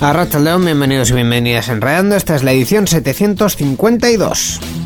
A León, bienvenidos y bienvenidas a Enredando. Esta es la edición 752.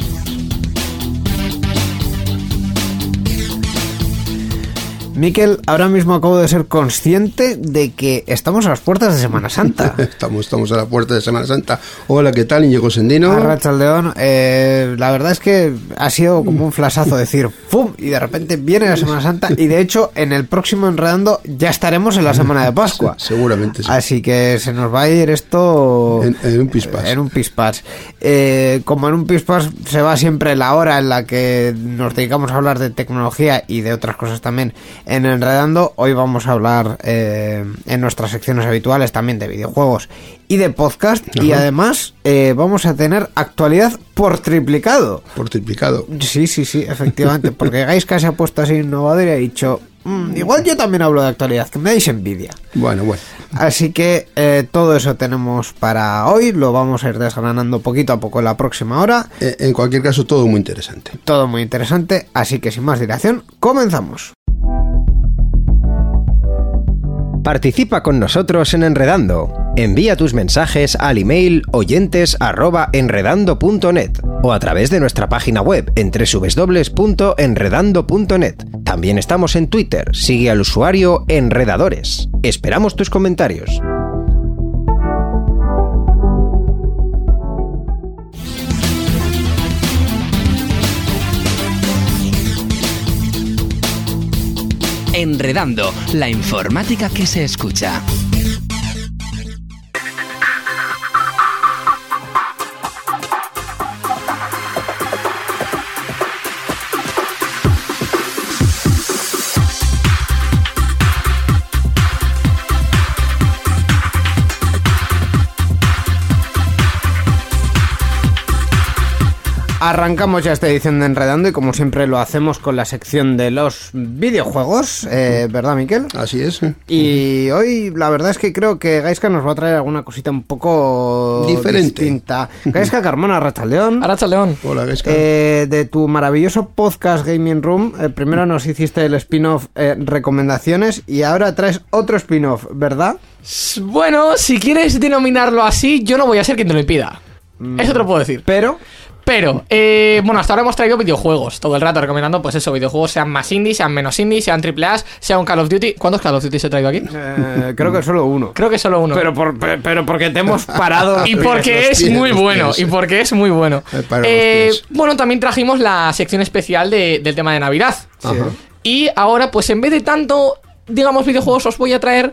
Miquel, ahora mismo acabo de ser consciente de que estamos a las puertas de Semana Santa. estamos, estamos a la puerta de Semana Santa. Hola, ¿qué tal, Íñigo Sendino? Arrachaldeón, eh, la verdad es que ha sido como un flasazo decir ¡pum! Y de repente viene la Semana Santa y de hecho en el próximo Enredando ya estaremos en la Semana de Pascua. seguramente sí. Así que se nos va a ir esto... En, un pispas. En un pispas. Eh, como en un pispas se va siempre la hora en la que nos dedicamos a hablar de tecnología y de otras cosas también en Enredando. Hoy vamos a hablar eh, en nuestras secciones habituales también de videojuegos y de podcast. Y además eh, vamos a tener actualidad por triplicado. Por triplicado. Sí, sí, sí, efectivamente. Porque Gaiska se ha puesto así innovador y ha dicho... Mm, igual yo también hablo de actualidad, que me dais envidia. Bueno, bueno. Así que eh, todo eso tenemos para hoy, lo vamos a ir desgranando poquito a poco en la próxima hora. en cualquier caso, todo muy interesante. Todo muy interesante, así que sin más dilación, comenzamos. Participa con nosotros en Enredando. Envía tus mensajes al email oyentes@enredando.net o a través de nuestra página web en www.enredando.net. También estamos en Twitter. Sigue al usuario Enredadores. Esperamos tus comentarios. Enredando, la informática que se escucha. Arrancamos ya esta edición de Enredando y como siempre lo hacemos con la sección de los videojuegos, eh, ¿verdad, Miquel? Así es. Y hoy la verdad es que creo que Gaiska nos va a traer alguna cosita un poco diferente. distinta. Gaiska Carmona, Arrachaldeón. León. Hola, Gaiska. Eh, de tu maravilloso podcast Gaming Room, eh, primero nos hiciste el spin-off recomendaciones y ahora traes otro spin-off, ¿verdad? Bueno, si quieres denominarlo así, yo no voy a ser quien te lo impida. Mm. Eso te lo puedo decir. Pero... Pero, eh, bueno, hasta ahora hemos traído videojuegos todo el rato recomendando, pues eso, videojuegos sean más indie, sean menos indie, sean triple A, sea un Call of Duty. ¿Cuántos Call of Duty se he traído aquí? Eh, creo que solo uno. Creo que solo uno. Pero, pero porque te hemos parado. y porque es muy bueno. Y porque es muy bueno. Eh, bueno, también trajimos la sección especial del tema de Navidad. Y ahora, pues en vez de tanto, digamos, videojuegos, os voy a traer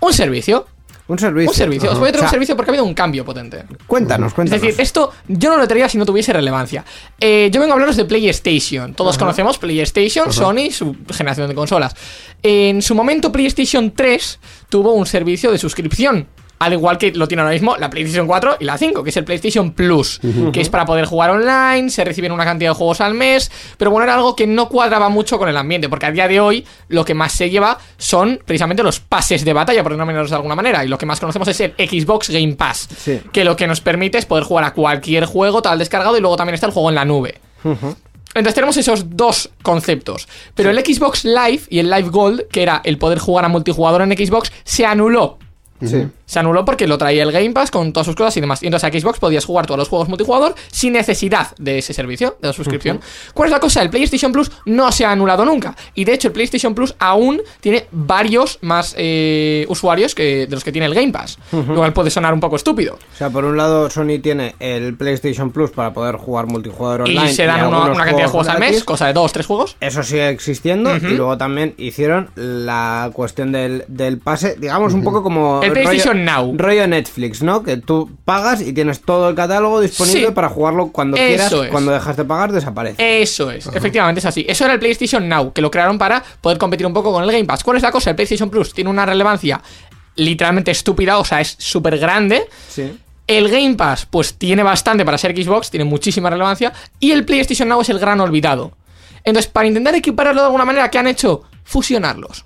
un servicio. Un servicio. Un servicio. Os voy a traer un servicio porque ha habido un cambio potente. Cuéntanos, cuéntanos. Es decir, esto yo no lo traería si no tuviese relevancia. Eh, yo vengo a hablaros de PlayStation. Todos conocemos PlayStation, Sony, su generación de consolas. En su momento, PlayStation 3 tuvo un servicio de suscripción al igual que lo tiene ahora mismo la PlayStation 4 y la 5, que es el PlayStation Plus, que es para poder jugar online, se reciben una cantidad de juegos al mes, pero bueno, era algo que no cuadraba mucho con el ambiente, porque a día de hoy lo que más se lleva son precisamente los pases de batalla, por denominarlos de alguna manera, y lo que más conocemos es el Xbox Game Pass, que lo que nos permite es poder jugar a cualquier juego tal descargado y luego también está el juego en la nube. Entonces tenemos esos dos conceptos. Pero el Xbox Live y el Live Gold, que era el poder jugar a multijugador en Xbox, se anuló se anuló porque lo traía el Game Pass con todas sus cosas y demás. Y entonces a Xbox podías jugar todos los juegos multijugador sin necesidad de ese servicio, de la suscripción. ¿Cuál es la cosa? El PlayStation Plus no se ha anulado nunca. Y de hecho, el PlayStation Plus aún tiene varios más eh, usuarios que de los que tiene el Game Pass. Lo cual puede sonar un poco estúpido. O sea, por un lado, Sony tiene el PlayStation Plus para poder jugar multijugador online. Y se dan una cantidad de juegos al mes, cosa de dos, tres juegos. Eso sigue existiendo. Y luego también hicieron la cuestión del, del pase, digamos, un poco como. El PlayStation PlayStation Now. Rollo Netflix, ¿no? Que tú pagas y tienes todo el catálogo disponible Sí. para jugarlo cuando Eso quieras. es. Cuando dejas de pagar, desaparece. Eso es, efectivamente es así. Eso era el PlayStation Now, que lo crearon para poder competir un poco con el Game Pass. ¿Cuál es la cosa? El PlayStation Plus tiene una relevancia literalmente estúpida, o sea, es súper grande. Sí. El Game Pass, pues tiene bastante para ser Xbox, tiene muchísima relevancia. Y el PlayStation Now es el gran olvidado. Entonces, para intentar equipararlo de alguna manera, ¿qué han hecho? Fusionarlos.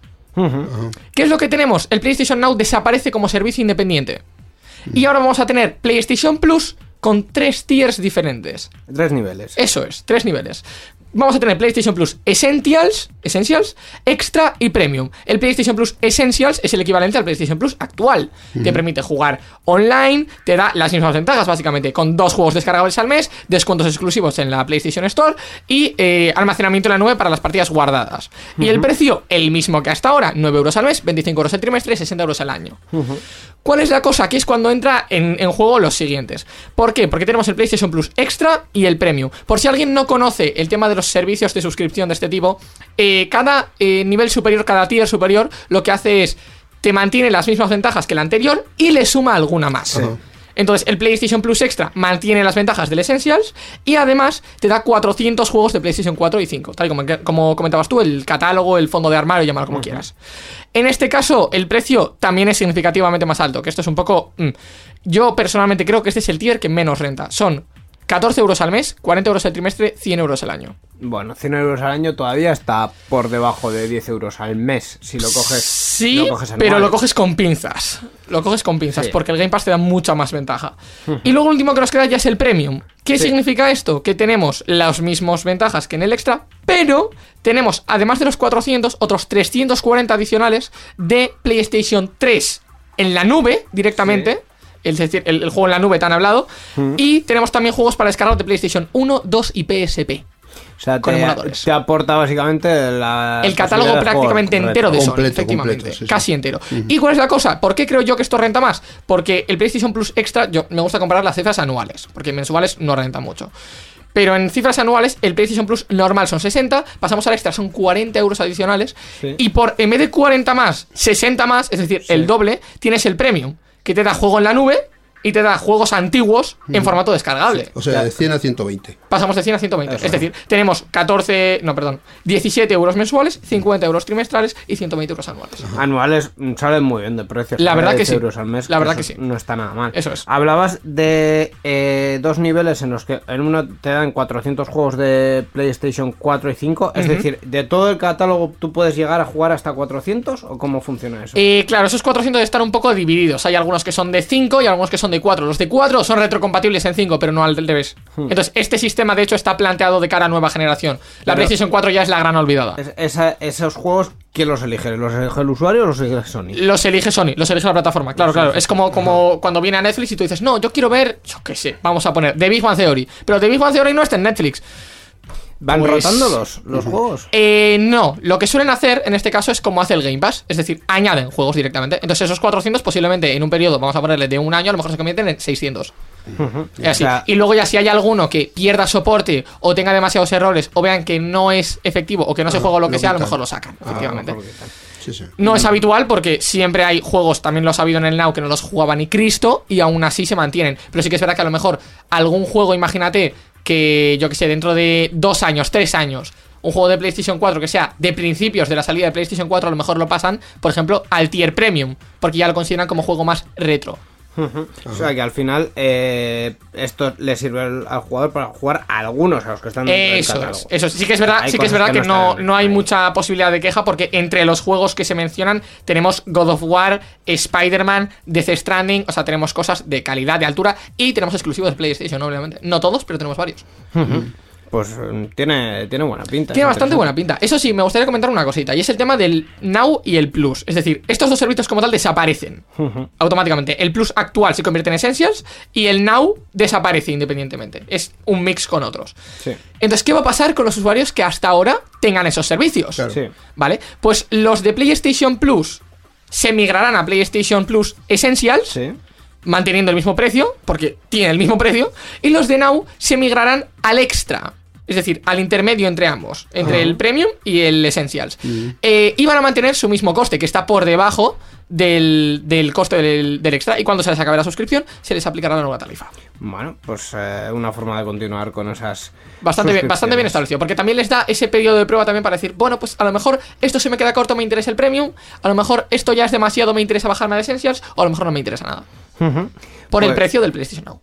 ¿Qué es lo que tenemos? El PlayStation Now desaparece como servicio independiente. Y ahora vamos a tener PlayStation Plus con tres tiers diferentes. Tres niveles. Eso es, tres niveles. Vamos a tener PlayStation Plus Essentials, Essentials, Extra y Premium. El PlayStation Plus Essentials es el equivalente al PlayStation Plus actual. Te permite jugar online, te da las mismas ventajas básicamente, con dos juegos descargables al mes, descuentos exclusivos en la PlayStation Store y eh, almacenamiento en la nube para las partidas guardadas. Y el precio, el mismo que hasta ahora, 9 euros al mes, 25 euros el trimestre, 60 euros al año. ¿Cuál es la cosa? Aquí es cuando entra en, en juego los siguientes. ¿Por qué? Porque tenemos el PlayStation Plus Extra y el Premium. Por si alguien no conoce el tema de los servicios de suscripción de este tipo, eh, cada eh, nivel superior, cada tier superior, lo que hace es te mantiene las mismas ventajas que el anterior y le suma alguna más. Entonces, el PlayStation Plus Extra mantiene las ventajas del Essentials y además te da 400 juegos de PlayStation 4 y 5. Tal y como, como comentabas tú, el catálogo, el fondo de armario, llámalo como quieras. En este caso, el precio también es significativamente más alto, que esto es un poco... mm. Yo personalmente creo que este es el tier que menos renta. Son 14 euros al mes, 40 euros al trimestre, 100 euros al año. Bueno, 100 euros al año todavía está por debajo de 10 euros al mes. Si lo coges. Sí, lo coges pero lo coges con pinzas. Lo coges con pinzas, Sí. porque el Game Pass te da mucha más ventaja. Y luego, lo último que nos queda ya es el Premium. ¿Qué significa esto? Que tenemos las mismas ventajas que en el Extra, pero tenemos, además de los 400, otros 340 adicionales de PlayStation 3 en la nube directamente. Es decir, el, el juego en la nube tan hablado. Y tenemos también juegos para descargar de PlayStation 1, 2 y PSP. O sea, con te, emuladores. te aporta básicamente la. El catálogo juego prácticamente entero de Sony, Completo, efectivamente. completo, sí, sí. casi entero. ¿Y cuál es la cosa? ¿Por qué creo yo que esto renta más? Porque el PlayStation Plus Extra, yo me gusta comparar las cifras anuales, porque mensuales no renta mucho. Pero en cifras anuales, el PlayStation Plus normal son 60, pasamos al extra, son 40 euros adicionales. Sí. Y por, en vez de 40 más, 60 más, es decir, el doble, tienes el Premium, que te da juego en la nube y te da juegos antiguos en formato descargable. O sea, de 100 a 120. Pasamos de 100 a 120. Es decir, tenemos 14, no, perdón, 17 euros mensuales, 50 euros trimestrales y 120 euros anuales. Anuales mm, salen muy bien de precios. La verdad que 10 sí. euros al mes. La verdad eso que sí. No está nada mal. Eso es. Hablabas de eh, dos niveles en los que en uno te dan 400 juegos de PlayStation 4 y 5. Es decir, de todo el catálogo tú puedes llegar a jugar hasta 400 o cómo funciona eso. Eh, claro, esos 400 están un poco divididos. Hay algunos que son de 5 y algunos que son de 4. Los de 4 son retrocompatibles en 5, pero no al revés. Entonces, este sistema de hecho está planteado de cara a nueva generación. La Pero- PlayStation 4 ya es la gran olvidada. Es- esa- esos juegos, ¿quién los elige? ¿Los elige el usuario o los elige Sony? Los elige Sony, los elige la plataforma. Claro, claro. Es como, como cuando viene a Netflix y tú dices, no, yo quiero ver, yo qué sé, vamos a poner The Big Bang Theory. Pero The Big Bang Theory no está en Netflix. ¿Van Pues- rotando los, los juegos? Eh, no, lo que suelen hacer en este caso es como hace el Game Pass, es decir, añaden juegos directamente. Entonces esos 400 posiblemente en un periodo, vamos a ponerle de un año, a lo mejor se convierten en 600. Es así. O sea- y luego ya si hay alguno que pierda soporte o tenga demasiados errores o vean que no es efectivo o que no se juega o lo que lo sea, a lo mejor lo sacan, efectivamente. Sí, sí. No es habitual porque siempre hay juegos, también lo ha habido en el Now, que no los jugaba ni Cristo y aún así se mantienen. Pero sí que es verdad que a lo mejor algún juego, imagínate que yo que sé, dentro de dos años, tres años, un juego de PlayStation 4 que sea de principios de la salida de PlayStation 4, a lo mejor lo pasan, por ejemplo, al tier premium, porque ya lo consideran como juego más retro. O sea que al final eh, esto le sirve al, al jugador para jugar a algunos a los que están del Eso catálogo. es, eso es. sí que es verdad, Hay sí que es verdad que que no no, están no hay ahí. mucha posibilidad de queja porque entre los juegos que se mencionan tenemos God of War, Spider-Man, Death Stranding, o sea, tenemos cosas de calidad, de altura y tenemos exclusivos de PlayStation, obviamente. No todos, pero tenemos varios. Pues mm, tiene, tiene buena pinta. Tiene bastante buena pinta. Eso sí, me gustaría comentar una cosita, y es el tema del Now y el Plus. Es decir, estos dos servicios como tal desaparecen automáticamente. El Plus actual se convierte en Essentials y el Now desaparece independientemente. Es un mix con otros. Sí. Entonces, ¿qué va a pasar con los usuarios que hasta ahora tengan esos servicios? Claro. Sí. ¿Vale? Pues los de PlayStation Plus se migrarán a PlayStation Plus Essentials, Sí. manteniendo el mismo precio, porque tiene el mismo precio, y los de Now se migrarán al Extra. Es decir, al intermedio entre ambos, entre el Premium y el Essentials. Eh, y van a mantener su mismo coste, que está por debajo del, del coste del, del extra y cuando se les acabe la suscripción se les aplicará la nueva tarifa. Bueno, pues eh, una forma de continuar con esas. Bastante bien, bastante bien establecido, porque también les da ese periodo de prueba también para decir, bueno, pues a lo mejor esto se me queda corto, me interesa el premium, a lo mejor esto ya es demasiado, me interesa bajarme a Essentials, o a lo mejor no me interesa nada. Por el Pues- precio del PlayStation Now.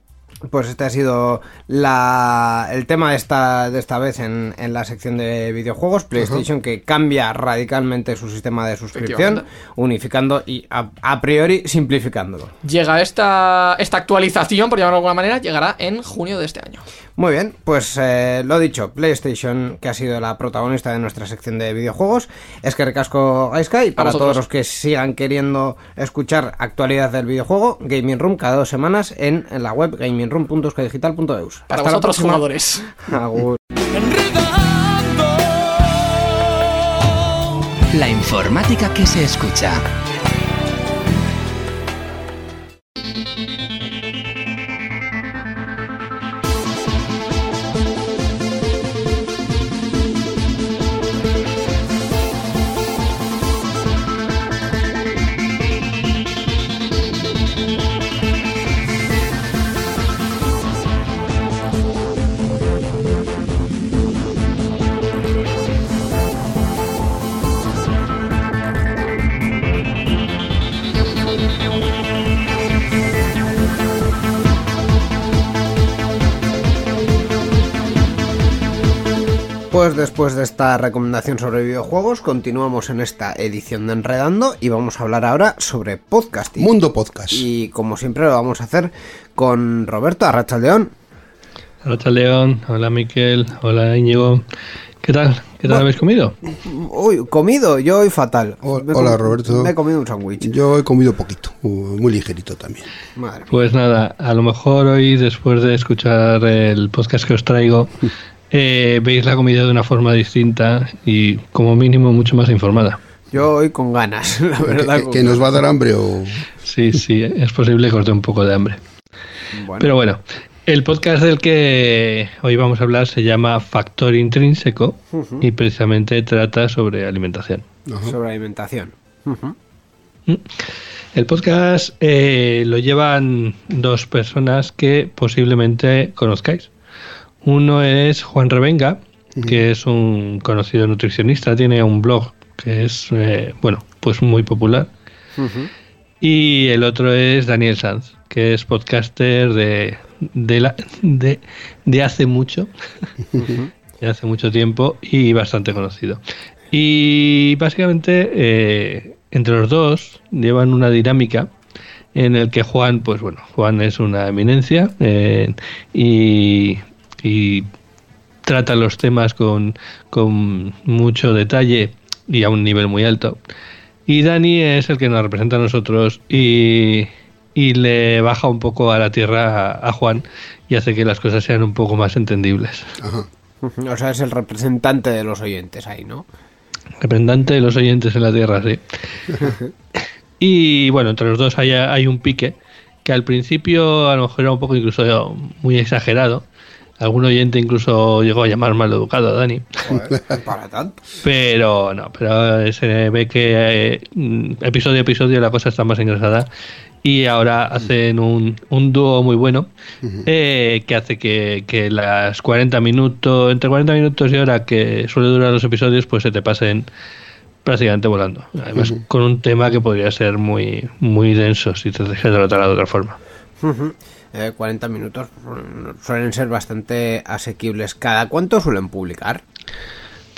Pues este ha sido la, el tema de esta, de esta vez en, en la sección de videojuegos. PlayStation que cambia radicalmente su sistema de suscripción, unificando y a, a priori simplificándolo. Llega esta, esta actualización, por llamarlo de alguna manera, llegará en junio de este año. Muy bien, pues eh, lo dicho, PlayStation, que ha sido la protagonista de nuestra sección de videojuegos, es que recasco Gaiskai. Para vosotros. todos los que sigan queriendo escuchar actualidad del videojuego, Gaming Room cada dos semanas en, en la web gamingroom.euskadigital.eus. Para Hasta vosotros, jugadores. Agur. La informática que se escucha. Pues después de esta recomendación sobre videojuegos, continuamos en esta edición de Enredando y vamos a hablar ahora sobre podcasting. Mundo Podcast. Y como siempre lo vamos a hacer con Roberto Arrachaldeón. Hola León, hola Miquel, hola Íñigo. ¿Qué tal? ¿Qué tal habéis comido? Uy, comido, yo hoy fatal. Hola, com- Roberto. Me he comido un sándwich. Yo he comido poquito, muy ligerito también. Madre. Pues nada, a lo mejor hoy después de escuchar el podcast que os traigo, eh, veis la comida de una forma distinta y como mínimo mucho más informada. Yo hoy con ganas, la ¿Que, verdad. que- nos va a dar hambre o...? Sí, sí, es posible que os dé un poco de hambre. Bueno, Pero bueno, el podcast del que hoy vamos a hablar se llama Factor Intrínseco y precisamente trata sobre alimentación. sobre alimentación. Ujú. El podcast eh, lo llevan dos personas que posiblemente conozcáis. Uno es Juan Revenga, que es un conocido nutricionista, tiene un blog que es, eh, bueno, pues muy popular. Y el otro es Daniel Sanz, que es podcaster de, de, la- de, de hace mucho, de hace mucho tiempo y bastante conocido. Y básicamente eh, entre los dos llevan una dinámica en el que Juan, pues bueno, Juan es una eminencia eh, y, y trata los temas con, con mucho detalle y a un nivel muy alto. Y Dani es el que nos representa a nosotros y, y le baja un poco a la tierra a, a Juan y hace que las cosas sean un poco más entendibles. Ajá. O sea, es el representante de los oyentes ahí, ¿no? Representante de los oyentes en la tierra, sí. y bueno, entre los dos hay, hay un pique que al principio a lo mejor era un poco incluso muy exagerado. Algún oyente incluso llegó a llamar mal educado a Dani. Joder, para tanto. Pero no, pero se ve que eh, episodio a episodio la cosa está más engrasada y ahora hacen un, un dúo muy bueno eh, que hace que, que las 40 minutos, entre 40 minutos y hora que suele durar los episodios, pues se te pasen prácticamente volando. Además, con un tema que podría ser muy, muy denso si te se tratara de otra forma. Eh, 40 minutos suelen ser bastante asequibles. ¿Cada cuánto suelen publicar?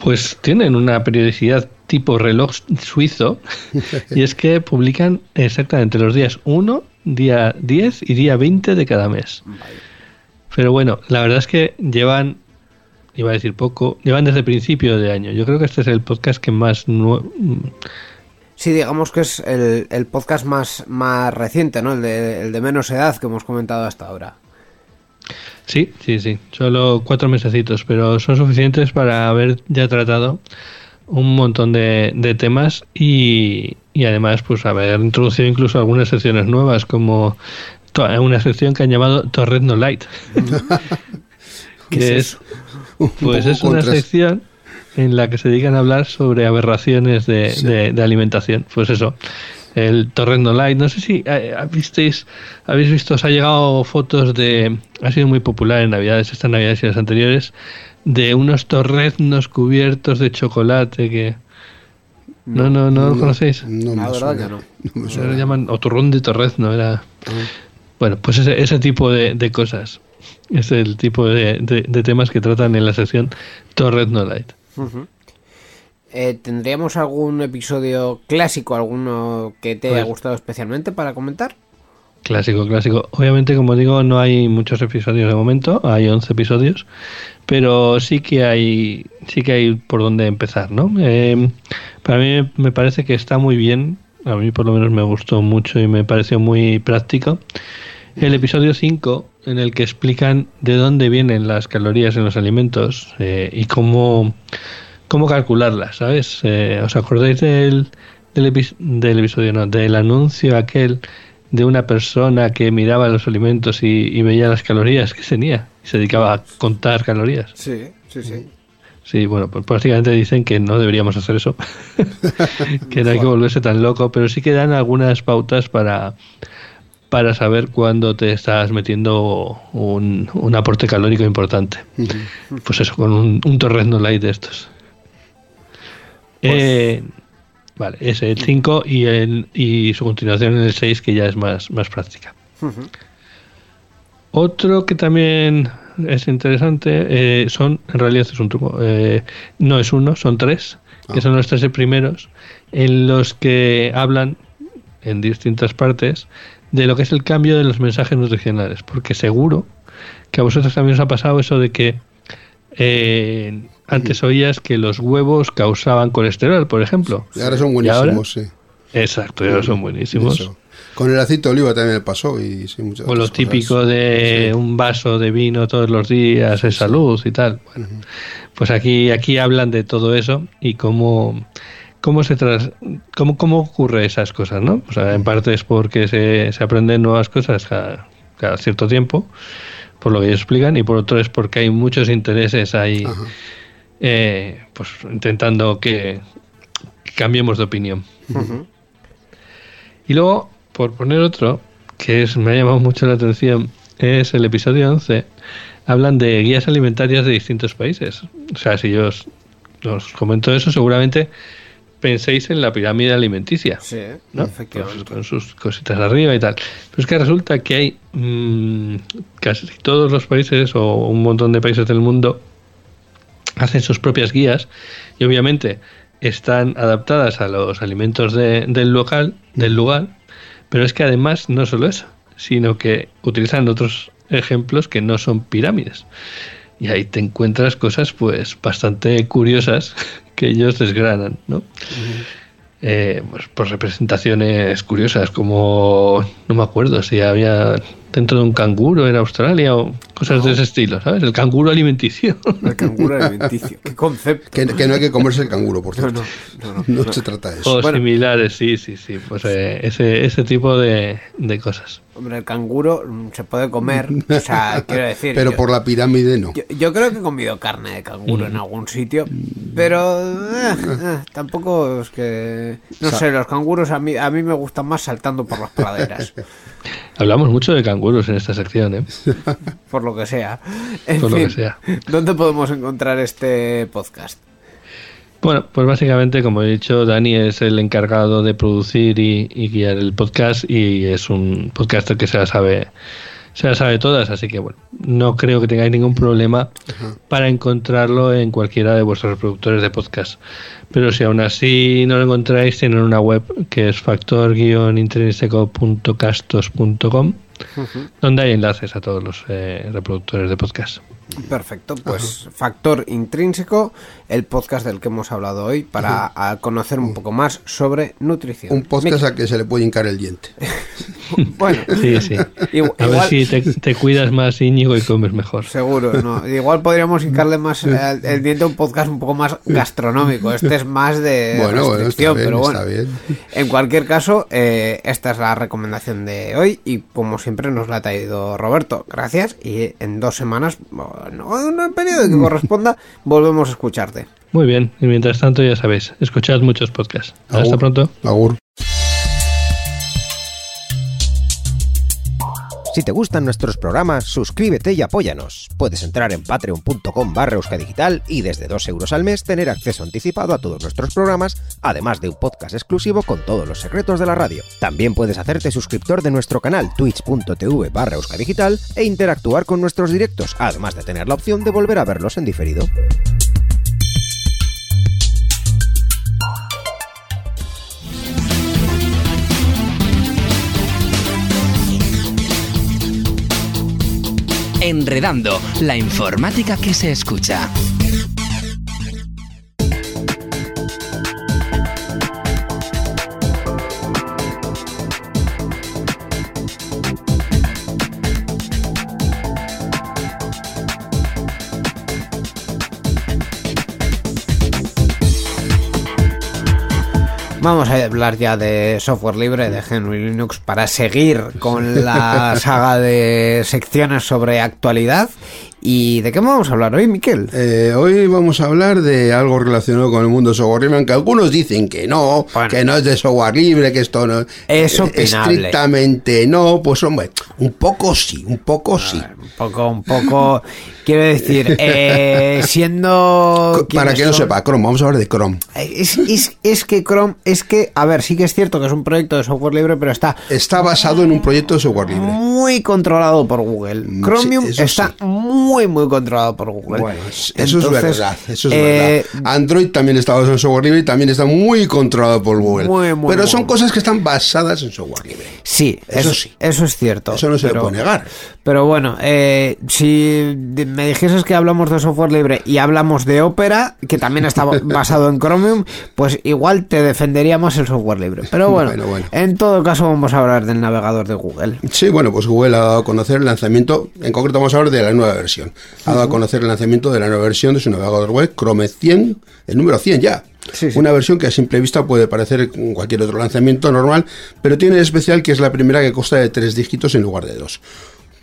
Pues tienen una periodicidad tipo reloj suizo y es que publican exactamente los días 1, día 10 y día 20 de cada mes. Pero bueno, la verdad es que llevan, iba a decir poco, llevan desde principio de año. Yo creo que este es el podcast que más... Sí, digamos que es el, el podcast más, más reciente, ¿no? El de, el de menos edad que hemos comentado hasta ahora. Sí, sí, sí. Solo cuatro mesecitos, pero son suficientes para haber ya tratado un montón de, de temas y, y además pues haber introducido incluso algunas secciones nuevas como una sección que han llamado Torrent No Light. que es, pues es una contras- el Torrent No Light. No sé si eh, visteis, habéis visto, os ha llegado fotos de, ha sido muy popular en Navidades, estas Navidades y las anteriores, de unos torreznos cubiertos de chocolate que... No, no, no, lo conocéis. No La me verdad suena. que no. No me Se suena. lo llaman o turrón de torrezno, era... Bueno, pues ese, ese tipo de, de cosas. Es el tipo de, de- de temas que tratan en la sección Torrent Eh, ¿Tendríamos algún episodio clásico, alguno que te haya Pues- gustado especialmente para comentar? Clásico, clásico. Obviamente, como digo, no hay muchos episodios de momento, hay 11 episodios, pero sí que hay, sí que hay por dónde empezar, ¿no? Eh, para mí me parece que está muy bien, a mí por lo menos me gustó mucho y me pareció muy práctico. El episodio 5, en el que explican de dónde vienen las calorías en los alimentos eh, y cómo, cómo calcularlas, ¿sabes? Eh, ¿Os acordáis del, del, epi- del episodio, no, del anuncio aquel de una persona que miraba los alimentos y, y veía las calorías que tenía? Y se dedicaba a contar calorías. Sí, sí, sí. Sí, bueno, pues prácticamente dicen que no deberíamos hacer eso, que no hay que volverse tan loco, pero sí que dan algunas pautas para, para saber cuándo te estás metiendo un, un aporte calórico importante. Pues eso, con un, un torrendo light de estos. Eh, vale, ese el 5 y, el, y su continuación en el 6 que ya es más, más práctica. Otro que también es interesante eh, son, en realidad es un truco, eh, no es uno, son tres, que son los tres primeros, en los que hablan en distintas partes de lo que es el cambio de los mensajes nutricionales, porque seguro que a vosotros también os ha pasado eso de que eh, antes oías que los huevos causaban colesterol, por ejemplo. Y ahora son buenísimos, sí. Exacto, ahora son buenísimos. Eso. Con el aceite de oliva también pasó y sí, muchas O lo cosas. típico de un vaso de vino todos los días es salud y tal. Bueno, pues aquí, aquí hablan de todo eso y cómo, cómo se tras, cómo, cómo ocurre esas cosas, ¿no? O sea, en parte es porque se, se aprenden nuevas cosas cada, cada cierto tiempo, por lo que ellos explican, y por otro es porque hay muchos intereses ahí, eh, pues intentando que, cambiemos de opinión. Y luego, por poner otro, que es, me ha llamado mucho la atención, es el episodio 11. Hablan de guías alimentarias de distintos países. O sea, si yo os, os comento eso, seguramente penséis en la pirámide alimenticia. Sí, ¿no? efectivamente. Con sus cositas arriba y tal. Pero es que resulta que hay mm, casi todos los países o un montón de países del mundo hacen sus propias guías y obviamente están adaptadas a los alimentos de- del local, del lugar, pero es que además no solo eso, sino que utilizan otros ejemplos que no son pirámides. Y ahí te encuentras cosas pues bastante curiosas que ellos desgranan, ¿no? Eh, pues, por representaciones curiosas, como no me acuerdo si había dentro de un canguro en Australia o cosas de ese estilo, ¿sabes? El canguro alimenticio. El canguro alimenticio. ¿Qué concepto? Que, que no hay que comerse el canguro, por No, cierto. no, no, no. No se trata de eso. o Bueno. similares, sí, sí, sí. Pues eh, ese, ese tipo de, de cosas. Hombre, el canguro mm, se puede comer. O sea, quiero decir. Pero yo, por la pirámide no. yo, yo creo que he comido carne de canguro Mm. en algún sitio. Pero eh, eh, tampoco es que. No sé, los canguros a mí, a mí me gustan más saltando por las praderas. Hablamos mucho de canguros en esta sección, ¿eh? por lo que sea. En Por lo fin, que sea. ¿Dónde podemos encontrar este podcast? Bueno, pues básicamente, como he dicho, Dani es el encargado de producir y, y guiar el podcast y es un podcaster que se la sabe, se la sabe todas, así que bueno, no creo que tengáis ningún problema para encontrarlo en cualquiera de vuestros reproductores de podcast. Pero si aún así no lo encontráis, tienen una web que es factor-intrínseco.castos.com donde hay enlaces a todos los eh, reproductores de podcast. Perfecto, pues Factor Intrínseco, el podcast del que hemos hablado hoy, para a conocer un poco más sobre nutrición. Un podcast a que se le puede hincar el diente. Bueno, Sí, sí. A ver igual- si te, te cuidas más, Íñigo, y comes mejor. seguro, ¿no? Igual podríamos hincarle más el diente a un podcast un poco más gastronómico. Este es más de Bueno, bueno, está restricción, bien, pero bueno. está bien. En cualquier caso, eh, esta es la recomendación de hoy y como siempre nos la ha traído Roberto. Gracias y en dos semanas, bueno, en el periodo que corresponda, volvemos a escucharte. Muy bien, y mientras tanto ya sabéis, escuchad muchos podcasts. Hasta Agur. pronto. Agur. Si te gustan nuestros programas, suscríbete y apóyanos. Puedes entrar en patreon.com barra digital y desde 2 euros al mes tener acceso anticipado a todos nuestros programas, además de un podcast exclusivo con todos los secretos de la radio. También puedes hacerte suscriptor de nuestro canal twitch.tv barra digital e interactuar con nuestros directos, además de tener la opción de volver a verlos en diferido. Enredando, la informática que se escucha. Vamos a hablar ya de software libre de GNU Linux para seguir con la saga de secciones sobre actualidad. ¿Y de qué vamos a hablar hoy, Miquel? Eh, hoy vamos a hablar de algo relacionado con el mundo software libre, aunque algunos dicen que no, Bueno. que no es de software libre, que esto no Es eh, opinable. Estrictamente no, pues hombre, un poco sí, un poco sí. Un poco, un poco. Quiero decir, eh, siendo. Para que no sepa, Chrome, vamos a hablar de Chrome. Es, es, es que Chrome, es que, a ver, sí que es cierto que es un proyecto de software libre, pero está Está basado en un proyecto de software libre. muy controlado por Google. Mm, Chromium sí, está sí. muy, muy controlado por Google. Bueno, eso es verdad, eso es eh, verdad. Android también está basado en software libre y también está muy controlado por Google. Muy, muy, Pero son muy. cosas que están basadas en software libre. Sí, Eso eso, sí. Eso es cierto. Eso no se le puede negar. Pero bueno, eh, si me dijeses que hablamos de software libre y hablamos de Opera, que también está basado en Chromium, pues igual te defendería más el software libre. Pero bueno, Bueno, bueno. en todo caso vamos a hablar del navegador de Google. Sí, bueno, pues Google ha dado a conocer el lanzamiento, en concreto vamos a hablar de la nueva versión. Ha dado a conocer el lanzamiento de la nueva versión de su navegador web, Chrome 100, el número 100 ya. Sí, sí. Una versión que a simple vista puede parecer cualquier otro lanzamiento normal, pero tiene de especial que es la primera que consta de tres dígitos en lugar de dos.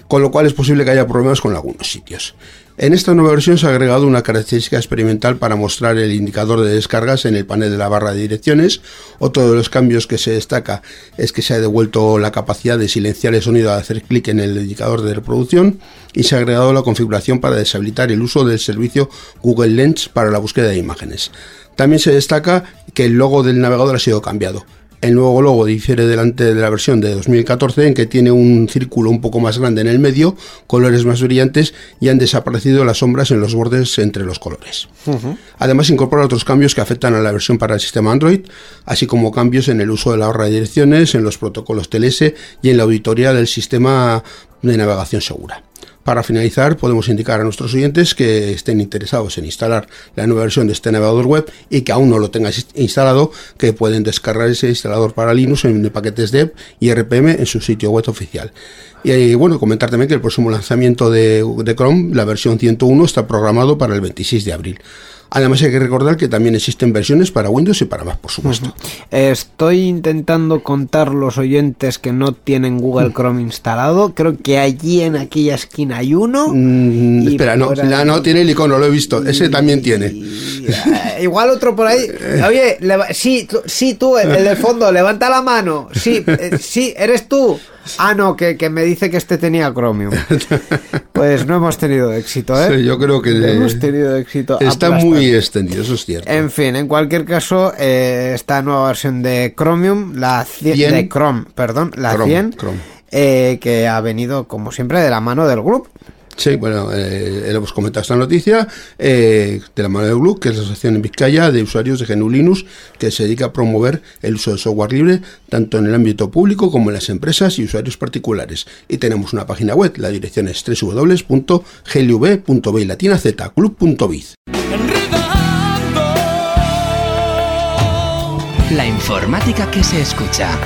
Con lo cual es posible que haya problemas con algunos sitios. En esta nueva versión se ha agregado una característica experimental para mostrar el indicador de descargas en el panel de la barra de direcciones. Otro de los cambios que se destaca es que se ha devuelto la capacidad de silenciar el sonido al hacer clic en el indicador de reproducción y se ha agregado la configuración para deshabilitar el uso del servicio Google Lens para la búsqueda de imágenes. También se destaca que el logo del navegador ha sido cambiado. El nuevo logo difiere delante de la versión de 2014 en que tiene un círculo un poco más grande en el medio, colores más brillantes y han desaparecido las sombras en los bordes entre los colores. Además incorpora otros cambios que afectan a la versión para el sistema Android, así como cambios en el uso de la barra de direcciones, en los protocolos TLS y en la auditoría del sistema de navegación segura. Para finalizar, podemos indicar a nuestros oyentes que estén interesados en instalar la nueva versión de este navegador web y que aún no lo tengan instalado, que pueden descargar ese instalador para Linux en paquetes dev y RPM en su sitio web oficial. Y eh, bueno, comentar también que el próximo lanzamiento de Chrome, la versión 101, está programado para el 26 de abril. Además hay que recordar que también existen versiones para Windows y para Mac, por supuesto. Estoy intentando contar los oyentes que no tienen Google Chrome instalado. Creo que allí en aquella esquina hay uno. Mm, espera, no, por ahí- la- no tiene el icono, lo he visto. Ese también tiene. Y, eh, igual otro por ahí. Oye, leva- sí, tú, sí, tú, el, el del fondo, levanta la mano. Sí, eh, sí, eres tú. Ah, no, que, que me dice que este tenía Chromium. Pues no hemos tenido éxito, ¿eh? Sí, yo creo que No hemos tenido éxito. está aplastante. muy extendido, eso es cierto. En fin, en cualquier caso, eh, esta nueva versión de Chromium, la 100, 100. de Chrome, perdón, la Chrome, 100, Chrome. eh, que ha venido, como siempre, de la mano del grupo. Sí, bueno, eh, hemos comentado esta noticia eh, de la mano de Blue, que es la asociación en Vizcaya de usuarios de GNU Linux, que se dedica a promover el uso de software libre tanto en el ámbito público como en las empresas y usuarios particulares. Y tenemos una página web, la dirección es www.glv.b latina z club.biz. La informática que se escucha.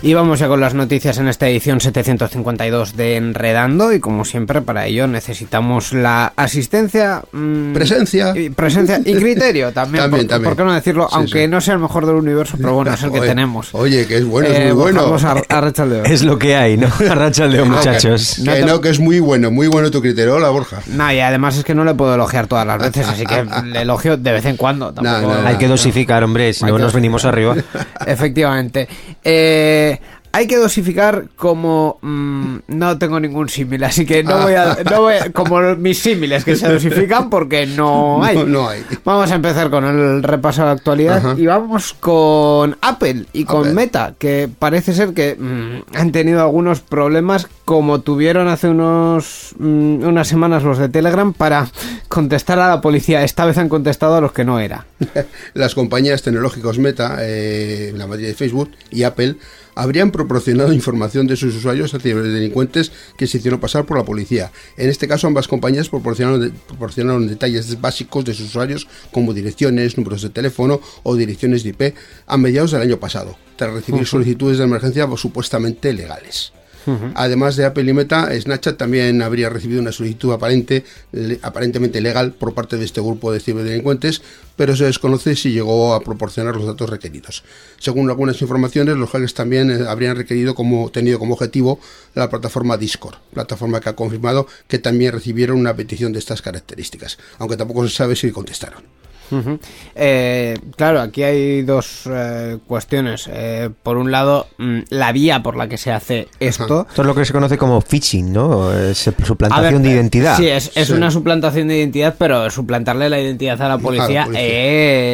Y vamos ya con las noticias en esta edición 752 de Enredando y como siempre para ello necesitamos la asistencia... mm, Presencia. Y, presencia y criterio también, También, por, también. por qué no decirlo? Sí, Aunque sí. no sea el mejor del universo, pero bueno, es el que Oye, tenemos. Oye, que es bueno, es Eh, muy bueno. Vamos a, a Rachel Es lo que hay, ¿no? Arracha el dedo, No, que- muchachos. Que, No te- no, que es muy bueno, muy bueno tu criterio. Hola, Borja. No, y además es que no le puedo elogiar todas las veces, así que le elogio de vez en cuando. Tampoco, no, no. Hay que dosificar, hombre, si no nos venimos arriba. Efectivamente. Eh, hay que dosificar como mm, no tengo ningún símil, así que no voy a, no voy a- como mis símiles que se dosifican porque no hay. No, no hay. Vamos a empezar con el repaso de la actualidad Ajá. y vamos con Apple y con Apple. Meta, que parece ser que mm, han tenido algunos problemas como tuvieron hace unos mm, unas semanas los de Telegram para contestar a la policía. Esta vez han contestado a los que no era. Las compañías tecnológicas Meta, eh, la mayoría de Facebook y Apple, habrían proporcionado información de sus usuarios a ciberdelincuentes que se hicieron pasar por la policía. En este caso, ambas compañías proporcionaron, de- proporcionaron detalles básicos de sus usuarios, como direcciones, números de teléfono o direcciones de IP, a mediados del año pasado, tras recibir solicitudes de emergencia supuestamente legales. Además de Apple y Meta, Snapchat también habría recibido una solicitud aparente, aparentemente legal por parte de este grupo de ciberdelincuentes, pero se desconoce si llegó a proporcionar los datos requeridos. Según algunas informaciones, los hackers también eh, habrían requerido como tenido como objetivo la plataforma Discord, plataforma que ha confirmado que también recibieron una petición de estas características, aunque tampoco se sabe si contestaron. Eh, claro, aquí hay dos eh, cuestiones. Eh, por un lado, mm, la vía por la que se hace esto. Esto es lo que se conoce como phishing, ¿no? Es ver, suplantación de eh, identidad. Sí, es, es Sí. una suplantación de identidad, pero suplantarle la identidad a la policía, policía.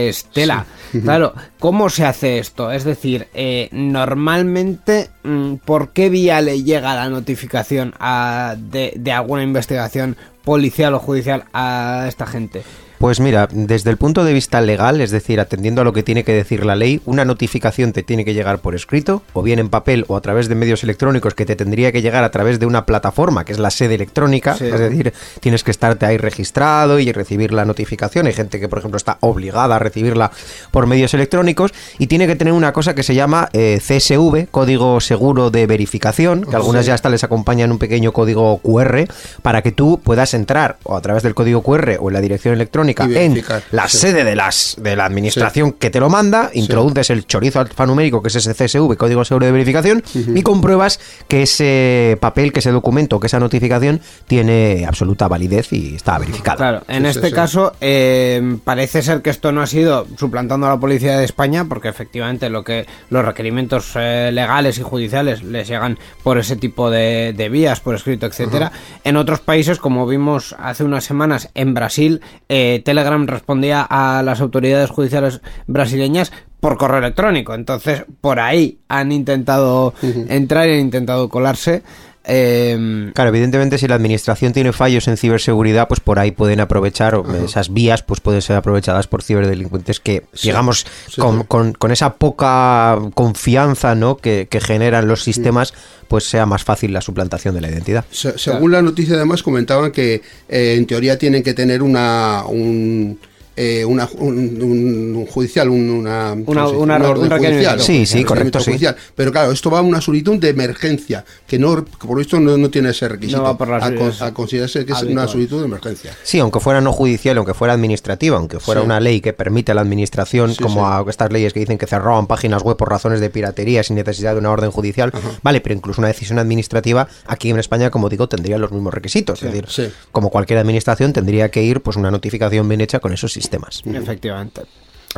es tela. Claro, ¿cómo se hace esto? Es decir, eh, normalmente, mm, ¿por qué vía le llega la notificación a- de, de alguna investigación policial o judicial a esta gente? Pues mira, desde el punto de vista legal, es decir, atendiendo a lo que tiene que decir la ley, una notificación te tiene que llegar por escrito, o bien en papel o a través de medios electrónicos que te tendría que llegar a través de una plataforma que es la sede electrónica, Sí. es decir, tienes que estarte ahí registrado y recibir la notificación. Hay gente que, por ejemplo, está obligada a recibirla por medios electrónicos y tiene que tener una cosa que se llama eh, CSV, Código Seguro de Verificación, que Oh, algunas sí. ya hasta les acompañan un pequeño código QR para que tú puedas entrar o a través del código QR o en la dirección electrónica En la sí. sede de las de la administración que te lo manda, introduces el chorizo alfanumérico que es ese CSV, código seguro de verificación, y compruebas que ese papel, que ese documento, que esa notificación tiene absoluta validez y está verificada. Claro, en Sí, este sí, sí. caso eh, parece ser que esto no ha sido suplantando a la policía de España, porque efectivamente lo que los requerimientos eh, legales y judiciales les llegan por ese tipo de, de vías, por escrito, etcétera. En otros países, como vimos hace unas semanas en Brasil, eh, Telegram respondía a las autoridades judiciales brasileñas por correo electrónico. Entonces, por ahí han intentado entrar y han intentado colarse. Eh, Claro, evidentemente si la administración tiene fallos en ciberseguridad, pues por ahí pueden aprovechar, o esas vías pues pueden ser aprovechadas por ciberdelincuentes que, Sí, digamos, sí, con, sí. con- con esa poca confianza ¿no? que, que generan los sistemas, pues sea más fácil la suplantación de la identidad. Se- según la noticia, además, comentaban que eh, en teoría tienen que tener una. Un, eh, una, un, un- judicial, un, una, ¿cómo Una- un requerimiento. Sí, sí, correcto, sí. judicial. Pero claro, esto va a una solicitud de emergencia, que no que por esto no, no tiene ese requisito. No va por las a, con- a considerarse que es una solicitud de emergencia. Sí, aunque fuera no judicial, aunque fuera administrativa, aunque fuera Sí. una ley que permite a la administración, Sí, como sí. a estas leyes que dicen que cerraban páginas web por razones de piratería sin necesidad de una orden judicial, vale, pero incluso una decisión administrativa aquí en España, como digo, tendría los mismos requisitos. es decir, sí. como cualquier administración tendría que ir pues una notificación bien hecha con esos sistemas. Efectivamente.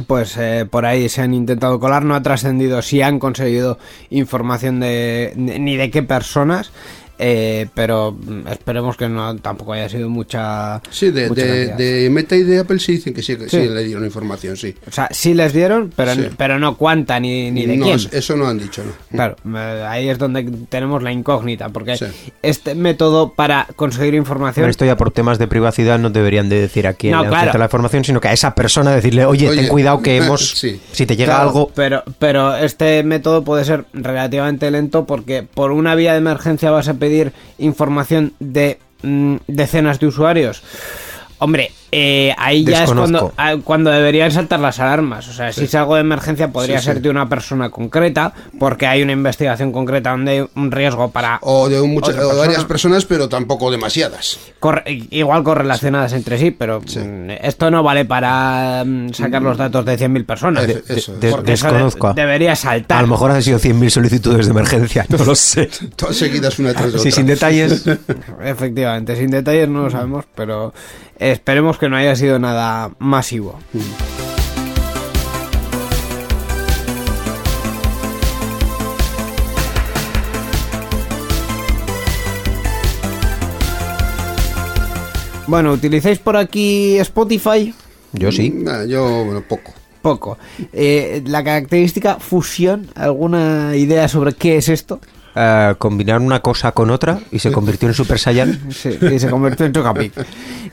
Pues eh, por ahí se han intentado colar, no ha trascendido si han conseguido información de, de- ni de qué personas, eh, pero mm, esperemos que no tampoco haya sido mucha. Sí, de, mucha de, cantidad. de Meta y de Apple sí dicen que sí, que sí, Sí. le dieron información, sí. O sea, sí les dieron, pero, Sí. pero no cuánta ni, ni de no, quién. es- eso no han dicho, ¿no? Claro, eh, ahí es donde tenemos la incógnita, porque Sí. este método para conseguir información Pero esto ya por temas de privacidad no deberían de decir a quién No, le claro. la información, sino que a esa persona decirle, oye, Oye, ten cuidado que hemos, sí. si te llega Claro, algo, Pero, pero este método puede ser relativamente lento porque por una vía de emergencia vas a pedir información de mm, decenas de usuarios. Hombre, eh, ahí ya es cuando, ah, cuando deberían saltar las alarmas. O sea, si es algo de emergencia, podría Sí, ser sí. de una persona concreta, porque hay una investigación concreta donde hay un riesgo para. O de un mucha- Otra o de varias persona. personas, pero tampoco demasiadas. corre- igual correlacionadas entre sí, pero mm, esto no vale para mm, sacar los datos de 100.000 personas. De- eso de- desconozco. de- debería saltar. A lo mejor han sido 100.000 solicitudes de emergencia, no lo sé. Todas seguidas una tras de Sí, otra. sin detalles. Efectivamente, sin detalles no lo sabemos, pero esperemos que no haya sido nada masivo. Bueno, ¿utilizáis por aquí Spotify? Yo sí. Nah, yo, bueno, poco. Poco. Eh, la característica fusión, ¿alguna idea sobre qué es esto? Eh, combinar una cosa con otra y se convirtió en Super Saiyan. Sí, y se convirtió en Chocapic.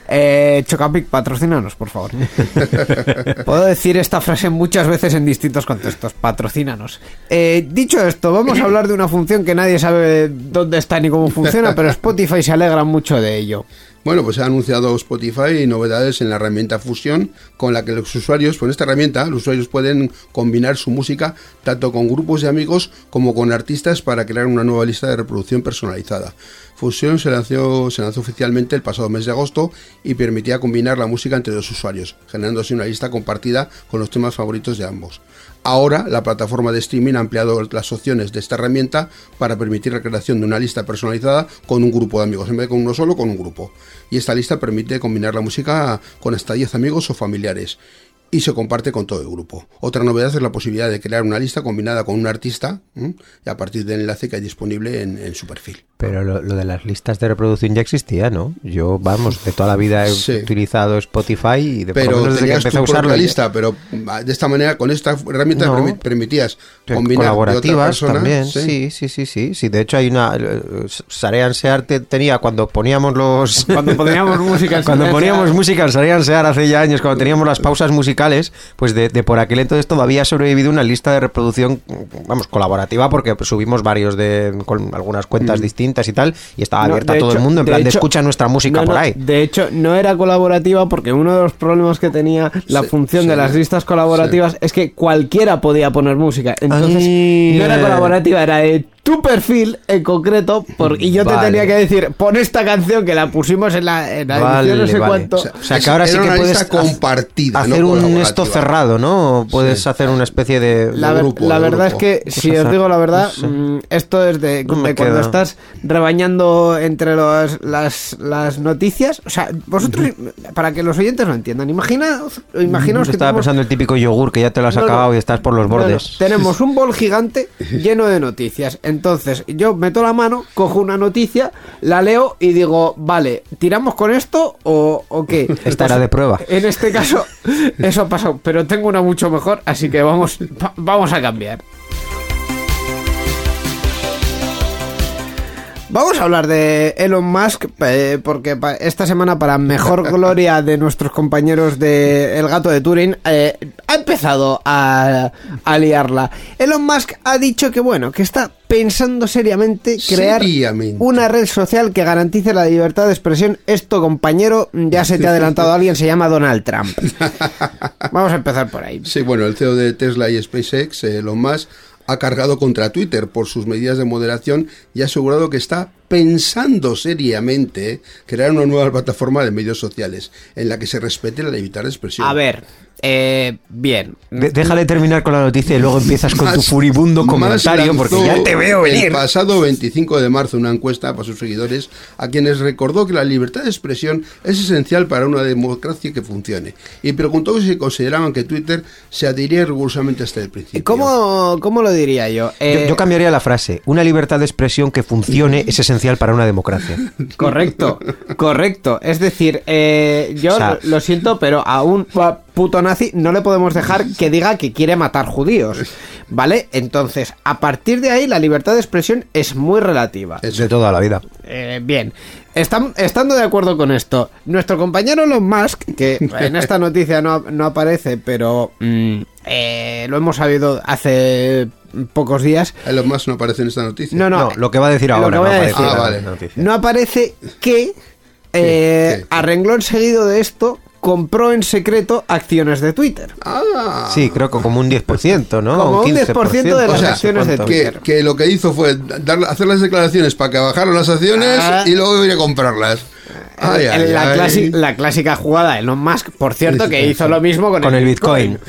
Eh, Chocapic, patrocínanos, por favor. Puedo decir esta frase muchas veces en distintos contextos. Patrocínanos. Eh, dicho esto, vamos a hablar de una función que nadie sabe dónde está ni cómo funciona, pero Spotify se alegra mucho de ello. Bueno, pues ha anunciado Spotify novedades en la herramienta Fusion, con la que los usuarios, con esta herramienta, los usuarios pueden combinar su música tanto con grupos de amigos como con artistas para crear una nueva lista de reproducción personalizada. Fusion se lanzó, se lanzó oficialmente el pasado mes de agosto y permitía combinar la música entre dos usuarios, generándose una lista compartida con los temas favoritos de ambos. Ahora, la plataforma de streaming ha ampliado las opciones de esta herramienta para permitir la creación de una lista personalizada con un grupo de amigos, en vez de con uno solo, con un grupo. Y esta lista permite combinar la música con hasta 10 amigos o familiares y se comparte con todo el grupo. Otra novedad es la posibilidad de crear una lista combinada con un artista ¿m? y a partir del enlace que hay disponible en, en su perfil. Pero lo, lo de las listas de reproducción ya existía, ¿no? Yo, vamos, de toda la vida he Sí. utilizado Spotify y de Pero menos desde que empecé a usarlo. ya- lista, pero ah, de esta manera, con esta herramienta No. permitías combinar de otra colaborativas persona, también, sí, sí, sí, sí, sí. De hecho, hay una. eh, Sarean Sear te- tenía cuando poníamos los. Cuando poníamos música en Cuando Sarean poníamos Sear. música en Sarean Sear hace ya años, cuando teníamos las pausas musicales, pues de, de por aquel entonces todavía ha sobrevivido una lista de reproducción, vamos, colaborativa, porque subimos varios de con algunas cuentas distintas y tal, y estaba abierta de a todo hecho- el mundo, en de plan de hecho- escucha nuestra música No, por no, ahí. De hecho, no era colaborativa porque uno de los problemas que tenía la Sí, función sí. de las listas colaborativas es que cualquiera podía poner música. Entonces, Ay, no era colaborativa, era de tu perfil en concreto. por- y yo te tenía que decir, pon esta canción que la pusimos en la, en la Vale, edición no sé vale. cuánto. O sea, O que ahora sí que puedes compartida, hacer no un esto cerrado, ¿no? Puedes Sí. hacer una especie de... La, ver- grupo, la verdad grupo. es que, si os digo la verdad, no sé. mm, esto es de, No me de cuando estás rebañando entre los- las, las noticias. O sea, vosotros, para que los oyentes lo entiendan, imaginaos, imaginaos que Estaba tenemos- pensando el típico yogur que ya te lo has No, no. acabado y estás por los no, no, bordes. tenemos un bol gigante lleno de noticias. Entonces, yo meto la mano, cojo una noticia, la leo y digo, vale, ¿tiramos con esto o, o qué? Esta era de prueba. En este caso, eso ha pasado, pero tengo una mucho mejor, así que vamos, va- vamos a cambiar. Vamos a hablar de Elon Musk eh, porque pa- esta semana para mejor gloria de nuestros compañeros de El Gato de Turing eh, ha empezado a, a liarla. Elon Musk ha dicho que bueno, que está pensando seriamente crear Seriamente. una red social que garantice la libertad de expresión. Esto, compañero, ya se te ha adelantado alguien, se llama Donald Trump. Vamos a empezar por ahí. Sí, bueno, el CEO de Tesla y SpaceX, eh, Elon Musk, ha cargado contra Twitter por sus medidas de moderación y ha asegurado que está pensando seriamente crear una nueva plataforma de medios sociales en la que se respete la libertad de expresión. A ver, eh, bien. De- déjale terminar con la noticia y luego empiezas con tu furibundo comentario porque ya te veo El venir. pasado 25 de marzo una encuesta para sus seguidores a quienes recordó que la libertad de expresión es esencial para una democracia que funcione y preguntó si consideraban que Twitter se adhiría rigurosamente hasta el principio. ¿Cómo, cómo lo diría yo? Yo, Eh, yo cambiaría la frase. Una libertad de expresión que funcione es esencial para una democracia. Correcto, correcto. Es decir, eh, yo O sea- lo, siento, pero a un pu- puto nazi no le podemos dejar que diga que quiere matar judíos. ¿Vale? Entonces, a partir de ahí, la libertad de expresión es muy relativa. Es de toda la vida. Eh, bien, Estam- estando de acuerdo con esto, nuestro compañero Elon Musk, que en esta noticia no, no aparece, pero mm, eh, lo hemos sabido hace pocos días, Elon Musk no aparece en esta noticia. no, no, No, lo que va a decir ahora. no a aparece decir. la Ah, vale. no aparece que eh, ¿Qué? a renglón seguido de esto compró en secreto acciones de Twitter. Ah. Sí, creo que como un 10%, ¿no? Como un 10% de O las sea, acciones de que, Twitter. que lo que hizo fue dar, hacer las declaraciones para que bajaran las acciones Ah. y luego ir a comprarlas. Ay, ay, la, ay. clasi- la clásica jugada de Elon Musk, por cierto, que hizo lo mismo con, Con el Bitcoin.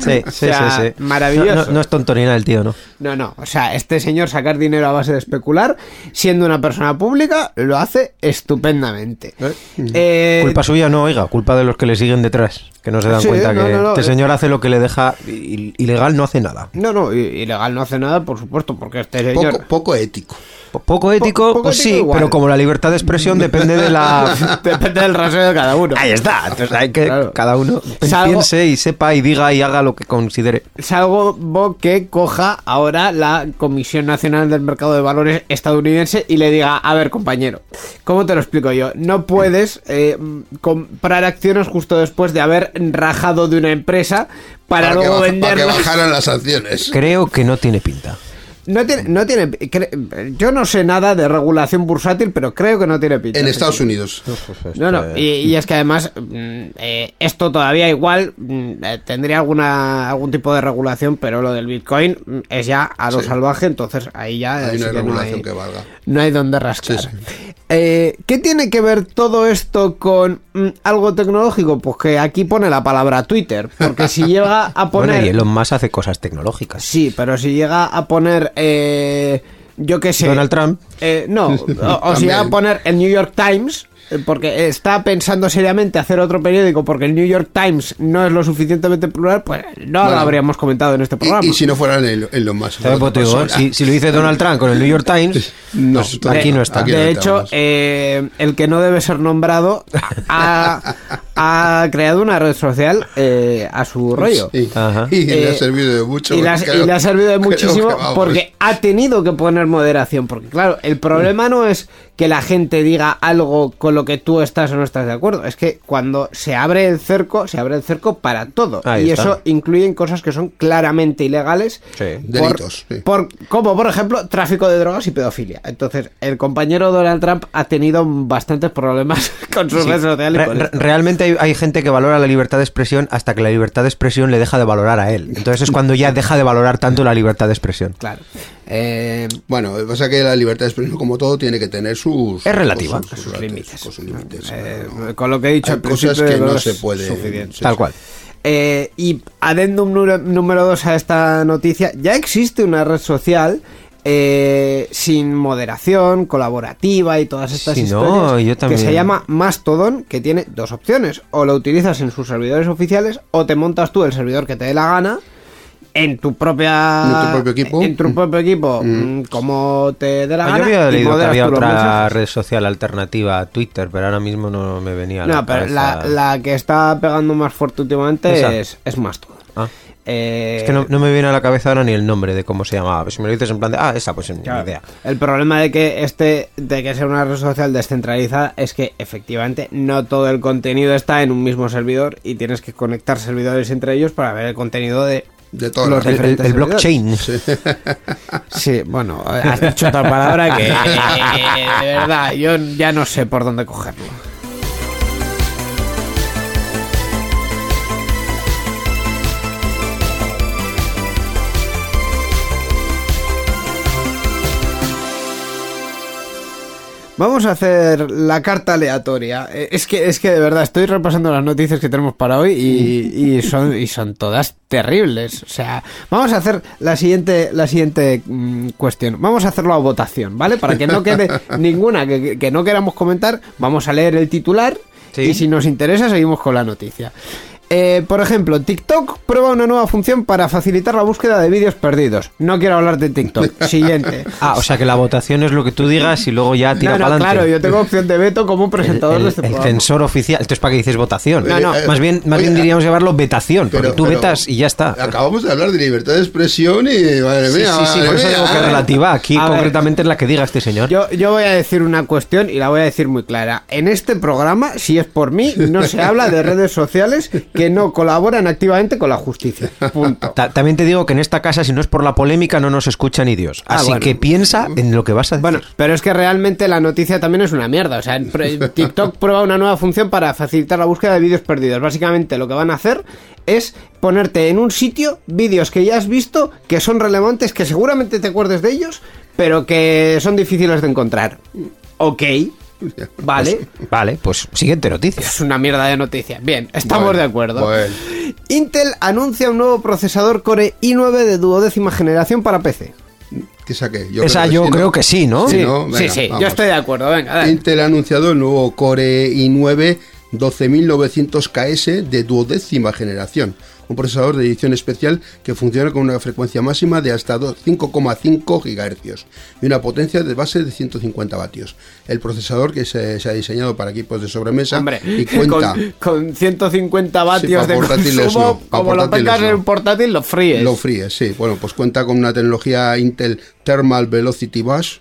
Sí, sí, sea, sí, sí. maravilloso. No, no- no es tontonina el tío, ¿no? No, no, o sea, este señor sacar dinero a base de especular, siendo una persona pública, lo hace estupendamente. Eh, Culpa suya no, oiga, culpa de los que le siguen detrás, que no se dan Sí, cuenta no, que no, no, este eh. señor hace lo que le deja ilegal, no hace nada. No, no, ilegal no hace nada, por supuesto, porque este señor... Poco, poco ético. Po- Poco ético, poco pues ético sí, igual. pero como la libertad de expresión depende de la... Depende del rasero de cada uno. Ahí está, entonces hay que Claro. cada uno Salvo- piense y sepa y diga y haga lo que considere. Salvo que coja ahora la Comisión Nacional del Mercado de Valores estadounidense y le diga, a ver compañero, ¿cómo te lo explico yo? No puedes eh, comprar acciones justo después de haber rajado de una empresa para, luego baja- para que venderlas. bajaran las acciones. Creo que no tiene pinta. No tiene, no tiene, cre- yo no sé nada de regulación bursátil, pero creo que no tiene pinta. En Estados Unidos. No, no, y, y es que además mm, eh, esto todavía igual mm, eh, tendría alguna algún tipo de regulación, pero lo del Bitcoin mm, es ya a lo Sí. salvaje, entonces ahí ya Hay una que no regulación hay, que valga. no hay donde rascar. Sí, Eh, ¿Qué tiene que ver todo esto con mm, algo tecnológico? Pues que aquí pone la palabra Twitter, porque si llega a poner... Bueno, y Elon Musk hace cosas tecnológicas. Sí, pero si llega a poner, eh, yo qué sé. Donald Trump. Eh, no, o, o si llega a poner el New York Times, porque está pensando seriamente hacer otro periódico porque el New York Times no es lo suficientemente plural, pues no lo habríamos comentado en este programa. y si no fueran en, en lo más. ¿Sabes por qué te digo? Si, si lo dice Donald Trump con el New York Times, No, pues aquí no está. aquí no de hecho, eh, el que no debe ser nombrado ha, ha creado una red social eh, a su rollo. Sí. Ajá. Y le Eh, ha servido de mucho. Y le, ha, creo- y le ha servido de muchísimo porque ha tenido que poner moderación. Porque, claro, el problema no es que la gente diga algo con lo que tú estás o no estás de acuerdo. Es que cuando se abre el cerco, se abre el cerco para todo. Ahí y está. eso incluye cosas que son claramente ilegales. Sí. por- Delitos, sí. por- como, por ejemplo, tráfico de drogas y pedofilia. Entonces, el compañero Donald Trump ha tenido bastantes problemas con sus redes sociales. Re- re- realmente hay, hay gente que valora la libertad de expresión hasta que la libertad de expresión le deja de valorar a él. Entonces es cuando ya deja de valorar tanto la libertad de expresión. Claro. Eh, Bueno, pasa que la libertad de expresión, como todo, tiene que tener sus. Es relativa. sus, límites. sus límites. eh, con lo que he dicho Hay al cosas que no se pueden. sí, Tal cual. Eh, y adendum número- número dos a esta noticia, ya existe una red social eh, sin moderación, colaborativa y todas estas no, historias yo también. que se llama Mastodon, que tiene dos opciones, o lo utilizas en sus servidores oficiales o te montas tú el servidor que te dé la gana en tu propia En tu propio equipo. en tu propio equipo mm, como te dé la Ah, gana yo había leído que había otra mensajes. red social alternativa a Twitter, pero ahora mismo no me venía a la No, pero la, que está pegando más fuerte últimamente es, es Mastodon. Ah. Eh, Es que no, no me viene a la cabeza ahora ni el nombre de cómo se llamaba. Si me lo dices en plan de, ah, esa, pues ni Claro. idea. El problema de que este, de que sea una red social descentralizada es que efectivamente no todo el contenido está en un mismo servidor y tienes que conectar servidores entre ellos para ver el contenido de De todas los las- El, el- blockchain. Sí, bueno, has dicho otra palabra que eh, de verdad yo ya no sé por dónde cogerlo. Vamos a hacer la carta aleatoria. Eh, Es que, es que de verdad estoy repasando las noticias que tenemos para hoy y, y son, y son todas terribles. O sea, vamos a hacer la siguiente, la siguiente mm, cuestión. Vamos a hacerlo a votación, ¿vale? Para que no quede ninguna que, que- que no queramos comentar, vamos a leer el titular Sí. y si nos interesa seguimos con la noticia. Eh, por ejemplo, TikTok prueba una nueva función para facilitar la búsqueda de vídeos perdidos. No quiero hablar de TikTok. Siguiente. Ah, o sea que la votación es lo que tú digas y luego ya tira No, no, para adelante. claro, yo tengo opción de veto como presentador el, de este el programa. censor oficial. Entonces, ¿para qué dices votación? No, no. Más bien, más Oye, bien diríamos llamarlo vetación, porque pero- tú pero vetas y ya está. Acabamos de hablar de libertad de expresión y. Madre Sí, mía, sí, sí, madre por eso mía. digo que es relativa. Aquí A ver. concretamente es la que diga este señor. Yo, yo voy a decir una cuestión y la voy a decir muy clara. En este programa, si es por mí, no se habla de redes sociales que que no colaboran activamente con la justicia. Punto. Ta- también te digo que en esta casa, si no es por la polémica, no nos escucha ni Dios. Ah, Así bueno. que piensa en lo que vas a decir. Bueno, pero es que realmente la noticia también es una mierda. O sea, TikTok prueba una nueva función para facilitar la búsqueda de vídeos perdidos. Básicamente lo que van a hacer es ponerte en un sitio vídeos que ya has visto, que son relevantes, que seguramente te acuerdes de ellos, pero que son difíciles de encontrar. Ok, vale. Vale, pues siguiente noticia. Es una mierda de noticia. Bien, estamos Bueno, de acuerdo. bueno. Intel anuncia un nuevo procesador Core i9 de duodécima generación para PC. ¿Qué saqué? Esa que yo sí, creo que sí, ¿no? Sí, ¿no? sí, Venga, sí, yo vamos. estoy de acuerdo. Venga, dale. Intel ha anunciado el nuevo Core i9 12900KS de duodécima generación, un procesador de edición especial que funciona con una frecuencia máxima de hasta do- 5,5 GHz y una potencia de base de 150 vatios. El procesador que se, se ha diseñado para equipos de sobremesa Hombre, y cuenta con, con 150 vatios Sí, de consumo, no, como lo portátiles tengas en no. un portátil, lo fríes. Lo fríe, sí. Bueno, pues cuenta con una tecnología Intel Thermal Velocity Bus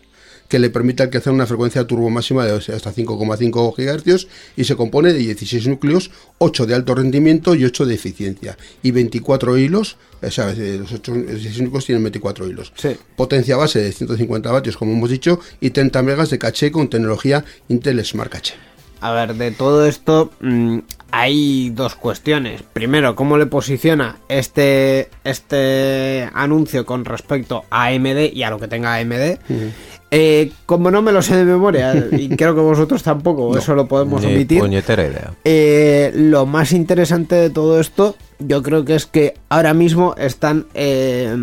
que le permite alcanzar una frecuencia turbo máxima de hasta 5,5 GHz y se compone de 16 núcleos, 8 de alto rendimiento y 8 de eficiencia y 24 hilos, o sea, eh, los 8, 16 núcleos tienen 24 hilos. Sí. Potencia base de 150 vatios, como hemos dicho, y 30 megas de caché con tecnología Intel Smart Cache. A ver, de todo esto mm, hay dos cuestiones. Primero, ¿cómo le posiciona este, este anuncio con respecto a AMD y a lo que tenga AMD? Eh, como no me lo sé de memoria, y creo que vosotros tampoco, eso lo podemos omitir. puñetera idea. Eh, lo más interesante de todo esto, yo creo que es que ahora mismo están eh,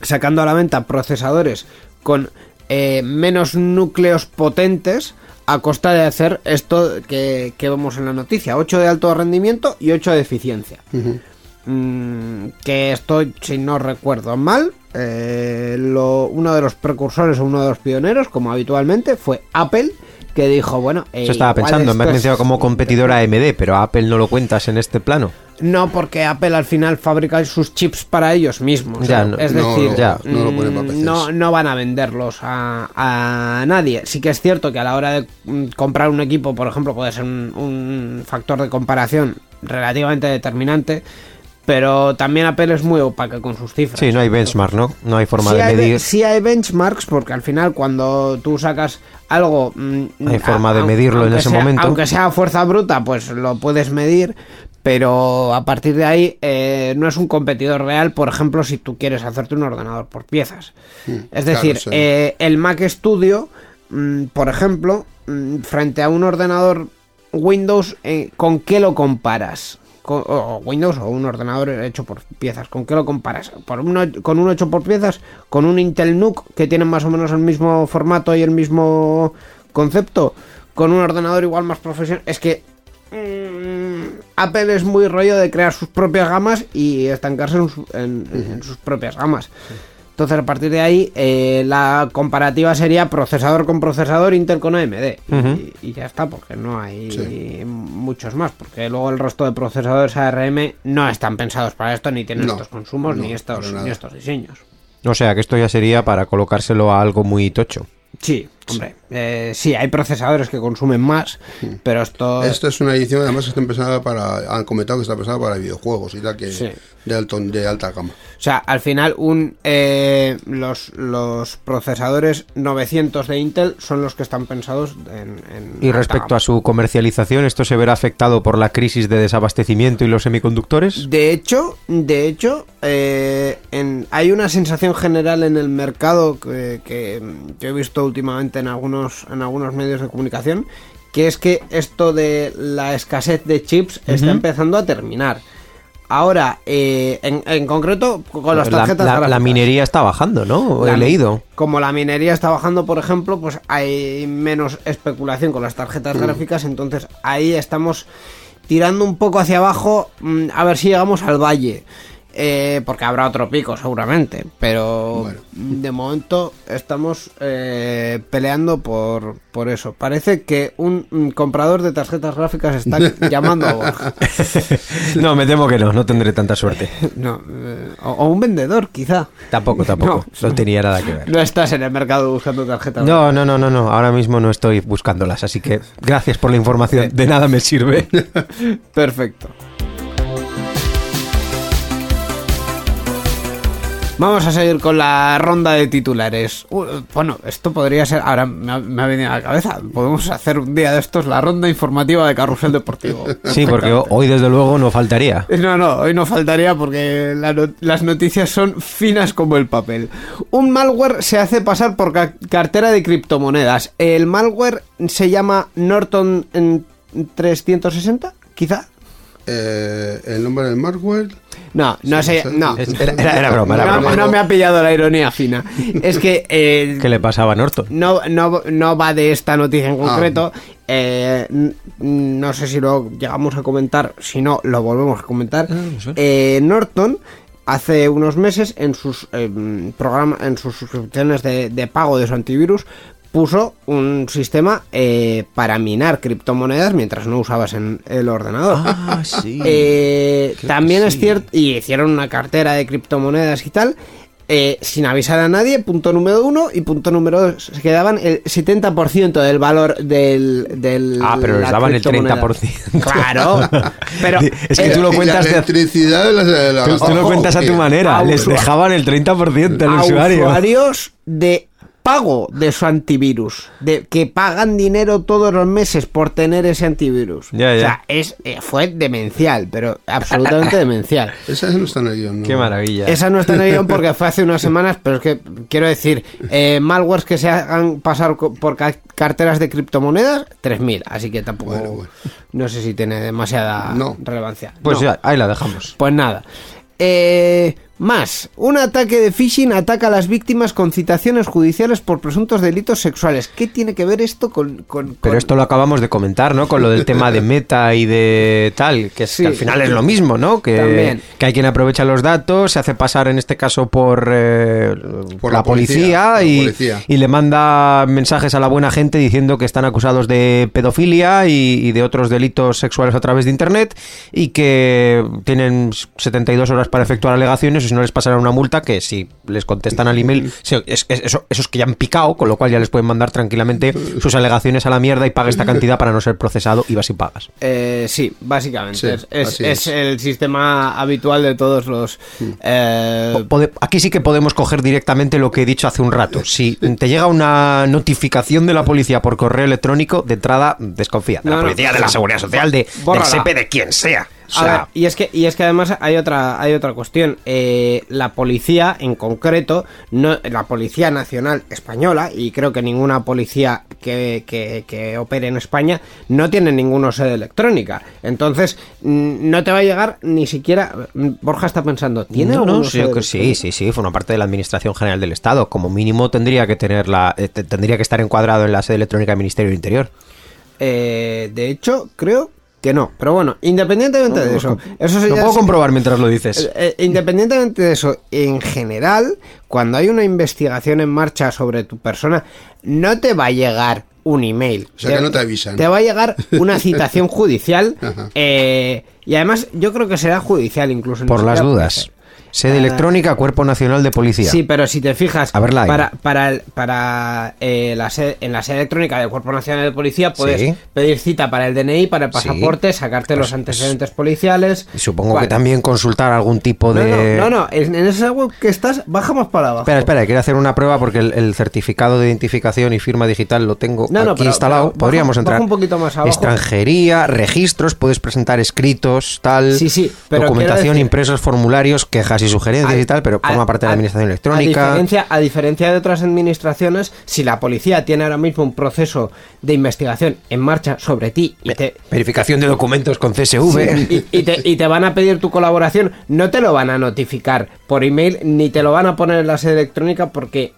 sacando a la venta procesadores con eh, menos núcleos potentes a costa de hacer esto que, que vemos en la noticia, 8 de alto rendimiento y 8 de eficiencia. Mm, que esto, si no recuerdo mal, eh, lo- uno de los precursores o uno de los pioneros, como habitualmente, fue Apple, que dijo, bueno... eh, Eso estaba pensando, me has mencionado como competidora AMD, pero a Apple no lo cuentas en este plano. No, porque Apple al final fabrica sus chips para ellos mismos. Ya, ¿eh? no- es decir, no, ya. no lo van a venderlos a, a nadie. Sí que es cierto que a la hora de mm, comprar un equipo, por ejemplo, puede ser un, un factor de comparación relativamente determinante. Pero también Apple es muy opaca con sus cifras. Sí, no hay benchmark, ¿no? No hay forma Sí de hay, medir. sí hay benchmarks porque al final cuando tú sacas algo... mm, Hay forma de medirlo en ese sea- momento. Aunque sea fuerza bruta, pues lo puedes medir, pero a partir de ahí eh, no es un competidor real, por ejemplo, si tú quieres hacerte un ordenador por piezas. es Mm, claro, decir, sí. eh, el Mac Studio, mm, por ejemplo, mm, frente a un ordenador Windows, eh, ¿con qué lo comparas? O Windows o un ordenador hecho por piezas, ¿con qué lo comparas? ¿Por uno, ¿Con uno hecho por piezas? ¿Con un Intel NUC que tiene más o menos el mismo formato y el mismo concepto? ¿Con un ordenador igual más profesional? Es que mm, Apple es muy rollo de crear sus propias gamas y estancarse en, su- en- en sus propias gamas. Entonces, a partir de ahí, eh, la comparativa sería procesador con procesador, Intel con AMD. y, y ya está, porque no hay Sí. muchos más. Porque luego el resto de procesadores ARM no están pensados para esto, ni tienen No, estos consumos, no, ni, estos, ni estos diseños. O sea, que esto ya sería para colocárselo a algo muy tocho. Sí, hombre. eh, sí, hay procesadores que consumen más, pero esto... Esto es una edición, además está pensada para, han comentado que está pensada para videojuegos y tal, que Sí. De, alto, de alta gama. O sea, al final un eh, los, los procesadores 900 de Intel son los que están pensados en... en Y alta respecto gama. a su comercialización, ¿esto se verá afectado por la crisis de desabastecimiento y los semiconductores? De hecho, de hecho, eh, en- hay una sensación general en el mercado que, que yo he visto últimamente en algunos, en algunos medios de comunicación, que es que esto de la escasez de chips está empezando a terminar. Ahora, eh, en, en concreto, con las la, tarjetas la- la minería está bajando, ¿no? La- He leído. Como la minería está bajando, por ejemplo, pues hay menos especulación con las tarjetas Mm. gráficas, entonces ahí estamos tirando un poco hacia abajo mm, a ver si llegamos al valle. Eh, porque habrá otro pico seguramente, pero Bueno. de momento estamos eh, peleando por, por eso. Parece que un mm, comprador de tarjetas gráficas está llamando a Borja. No, me temo que no, no tendré tanta suerte. No, eh, o, o un vendedor, quizá. Tampoco, tampoco. No, tenía nada que ver. No estás en el mercado buscando tarjetas No, no, no, no, no. Ahora mismo no estoy buscándolas, así que gracias por la información. De nada me sirve. Perfecto. Vamos a seguir con la ronda de titulares. Bueno, esto podría ser. Ahora me ha, me ha venido a la cabeza. Podemos hacer un día de estos la ronda informativa de Carrusel Deportivo. Sí, porque hoy desde luego no faltaría. No, no, hoy no faltaría porque la no- las noticias son finas como el papel. Un malware se hace pasar por ca- cartera de criptomonedas. El malware se llama Norton en 360, quizá. Eh, el nombre del malware. No, no sé, no. Era, era- era broma, era No, broma. no me ha pillado la ironía fina. Es que eh, ¿Qué le pasaba a Norton? no, no, no va de esta noticia en concreto. Eh, no sé si lo llegamos a comentar. Si no, lo volvemos a comentar. Eh, Norton hace unos meses en sus eh, programa, en sus suscripciones de, de pago de su antivirus puso un sistema eh, para minar criptomonedas mientras no usabas en el ordenador. Ah, sí. Eh, también es cierto, y hicieron una cartera de criptomonedas y tal, eh, sin avisar a nadie, punto número uno, y punto número dos, se quedaban el 70% del valor del... del Ah, pero les daban el criptomoneda. 30%. Claro, pero... Es que eh, tú lo Y cuentas la de- electricidad la- la- Tú, tú lo cuentas a tu que- manera. a Les usua- dejaban el 30% al usuario. usuarios de pago de su antivirus, de que pagan dinero todos los meses por tener ese antivirus. Ya, ya. O sea, es, eh, fue demencial, pero absolutamente demencial. Esa no está en el guion, ¿no? Qué maravilla. Esa no está en el guion porque fue hace unas semanas, pero es que quiero decir, eh, malwares que se hagan pasar por ca- carteras de criptomonedas, 3.000, así que tampoco, Bueno, bueno. no sé si tiene demasiada No. relevancia. Pues No. ya, ahí la dejamos. Pues nada. Eh, más, un ataque de phishing ataca a las víctimas con citaciones judiciales por presuntos delitos sexuales. ¿Qué tiene que ver esto con...? con- Pero esto lo acabamos de comentar, ¿no? Con lo del tema de meta y de tal, que, es, Sí. que al final es lo mismo, ¿no? Que, También. que hay quien aprovecha los datos, se hace pasar en este caso por, eh, Por la, la policía, policía, por la y, policía. y le manda mensajes a la buena gente diciendo que están acusados de pedofilia y, y de otros delitos sexuales a través de Internet y que tienen 72 horas para efectuar alegaciones si no les pasará una multa que si les contestan al email, es- es- eso, esos que ya han picado, con lo cual ya les pueden mandar tranquilamente sus alegaciones a la mierda y paga esta cantidad para no ser procesado y vas y pagas. Eh, sí, básicamente. Sí, es, es- es es. el sistema habitual de todos los... eh, Aquí sí que podemos coger directamente lo que he dicho hace un rato. Si te llega una notificación de la policía por correo electrónico, de entrada desconfía. De No, la no, policía, de la seguridad social, de, del bórrala. SEPE, de quien sea. O A sea, ver, y es que y es que además hay otra hay otra cuestión. Eh, la policía en concreto, no la policía nacional española y creo que ninguna policía que, que, que opere en España no tiene ninguna sede electrónica. Entonces no te va a llegar ni siquiera. mm, Borja está pensando. ¿Tiene no, no, sede que sí, sí, sí, forma parte de la Administración General del Estado. Como mínimo tendría que tener la, eh, te- tendría que estar encuadrado en la sede electrónica del Ministerio del Interior. Eh, de hecho creo que no. Pero bueno, independientemente de eso, eso Lo puedo comprobar mientras lo dices. Eh, eh, independientemente de eso, en general, cuando hay una investigación en marcha sobre tu persona, no te va a llegar un email. O sea, que no te avisan. Te va a llegar una citación judicial. Eh, y además, yo creo que será judicial incluso. Por las dudas. Sede Ah. electrónica, Cuerpo Nacional de Policía. Sí, pero si te fijas, A verla para, para, el- para eh, la sede, en la sede electrónica del Cuerpo Nacional de Policía puedes Sí. pedir cita para el DNI, para el Sí. pasaporte, sacarte los Pues- antecedentes policiales. Y supongo que también consultar algún tipo No, de... no, no, no, en, en esa web que estás, bajamos para abajo. Espera, espera, quiero hacer una prueba porque el, el certificado de identificación y firma digital lo tengo No, no, aquí pero- instalado. pero Podríamos baja entrar. un poquito más abajo. Extranjería, registros, puedes presentar escritos, tal. Sí, sí, pero documentación, decir- impresos, formularios, quejas y sugerencias y tal, pero forma A- parte de la administración electrónica. diferencia, a diferencia de otras administraciones, si la policía tiene ahora mismo un proceso de investigación en marcha sobre ti y te, Verificación de documentos con CSV. y, y te, y te van a pedir tu colaboración, no te lo van a notificar por email ni te lo van a poner en la sede electrónica porque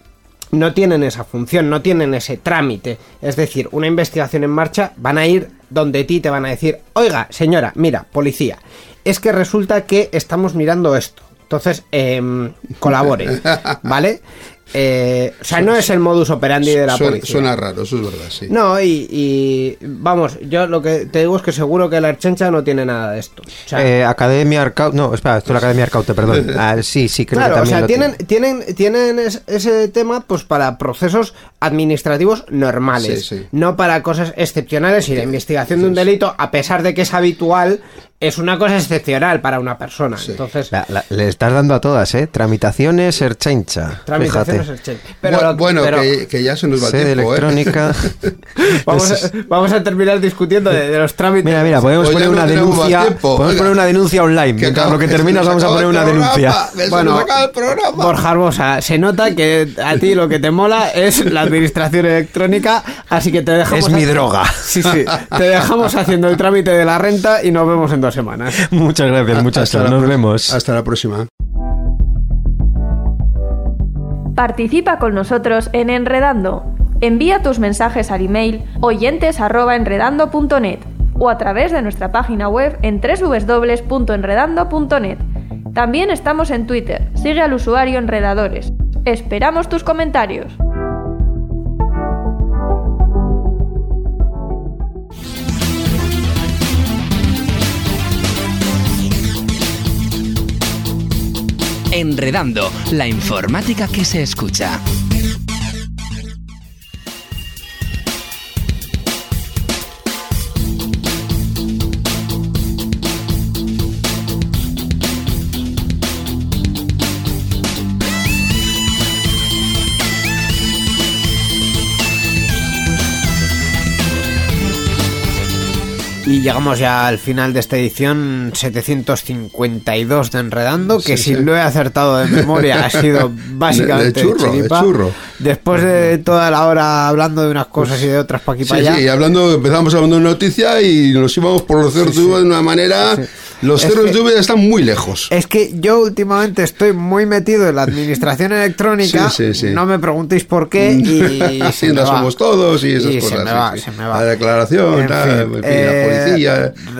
no tienen esa función, no tienen ese trámite. Es decir, una investigación en marcha van a ir donde ti te van a decir, oiga, señora, mira, policía, es que resulta que estamos mirando esto. Entonces, em, colabore, ¿vale? Eh, o sea, no es el modus operandi de la Suena, policía. suena raro, eso es verdad, sí. No, y, y, vamos, yo lo que te digo es que seguro que la Archencha no tiene nada de esto. O sea, Eh, Academia Arcaute. No, espera, esto es la Academia Arcaute, perdón. Ah, sí, sí, creo claro, que o también sea, lo tienen, tiene. tienen, tienen es- ese tema pues para procesos administrativos normales, Sí, sí. no para cosas excepcionales y la investigación de un delito, a pesar de que es habitual, es una cosa excepcional para una persona. Entonces, La- la- le estás dando a todas, ¿eh? Tramitaciones, Erchencha. tramitaciones chévere. Pero, bueno, pero que, que ya se nos va el tiempo, ¿eh? vamos, a, vamos a terminar discutiendo de, de los trámites. Mira, mira, podemos Pues poner no una denuncia. Podemos poner una denuncia online. Que Mientras acaba- lo que se terminas, vamos a poner una programa, denuncia. Bueno, el. Borja Arbosa, se nota que a ti lo que te mola es la administración electrónica, así que te dejamos... Es mi droga. Sí, sí, te dejamos haciendo el trámite de la renta y nos vemos en dos semanas. Muchas gracias, muchachos. Nos vemos. Hasta la próxima. Participa con nosotros en Enredando. Envía tus mensajes al email oyentes@enredando.net o a través de nuestra página web en www.enredando.net. También estamos en Twitter. Sigue al usuario Enredadores. Esperamos tus comentarios. Enredando, la informática que se escucha. Llegamos ya al final de esta edición 752 de Enredando, que Sí, si sí. lo he acertado de memoria ha sido básicamente De- de churro, de chiripa. churro. Después de toda la hora hablando de unas cosas y de otras para aquí Sí, para allá. sí, hablando, empezamos hablando de noticia y nos íbamos por los ceros de de una manera. Los Es ceros que- de están muy lejos. Es que yo últimamente estoy muy metido en la administración electrónica. Sí, sí, sí. No me preguntéis por qué. Y Hacienda somos todos y esas Y cosas. se me va, se me va. La declaración, En fin, en fin,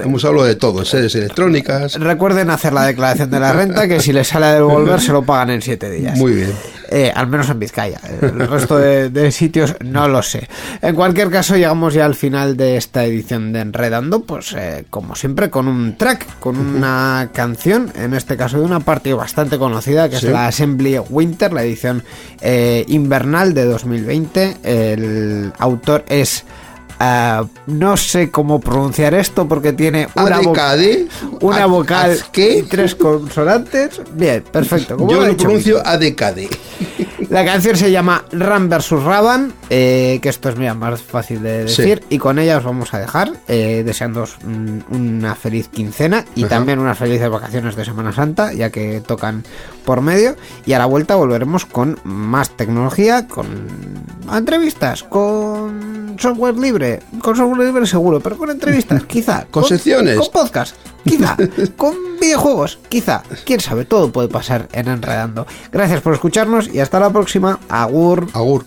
Hemos hablado de todo, sedes electrónicas. Recuerden hacer la declaración de la renta, que si les sale a devolver se lo pagan en siete días. Muy bien. Eh, al menos en Vizcaya. El resto de, de sitios no lo sé. En cualquier caso, llegamos ya al final de esta edición de Enredando, pues eh, como siempre con un track, con una canción, en este caso de una parte bastante conocida, que Sí. es la Assembly Winter, la edición eh, invernal de 2020. El autor es... ah, no sé cómo pronunciar esto porque tiene una, vo- ADKD. una ¿A- vocal y tres consonantes. Bien, perfecto. Yo lo lo pronuncio ADKD. la canción se llama Ram vs Raban, eh, que esto es mira, más fácil de Sí. decir, y con ella os vamos a dejar, eh, deseándoos una feliz quincena y Ajá. también unas felices vacaciones de Semana Santa, ya que tocan por medio, y a la vuelta volveremos con más tecnología, con entrevistas, con software libre, con software libre seguro, pero con entrevistas, quizá, Con secciones. con podcast, quizá, con videojuegos, quizá, quién sabe, todo puede pasar en Enredando. Gracias por escucharnos y hasta la próxima. Agur. Agur.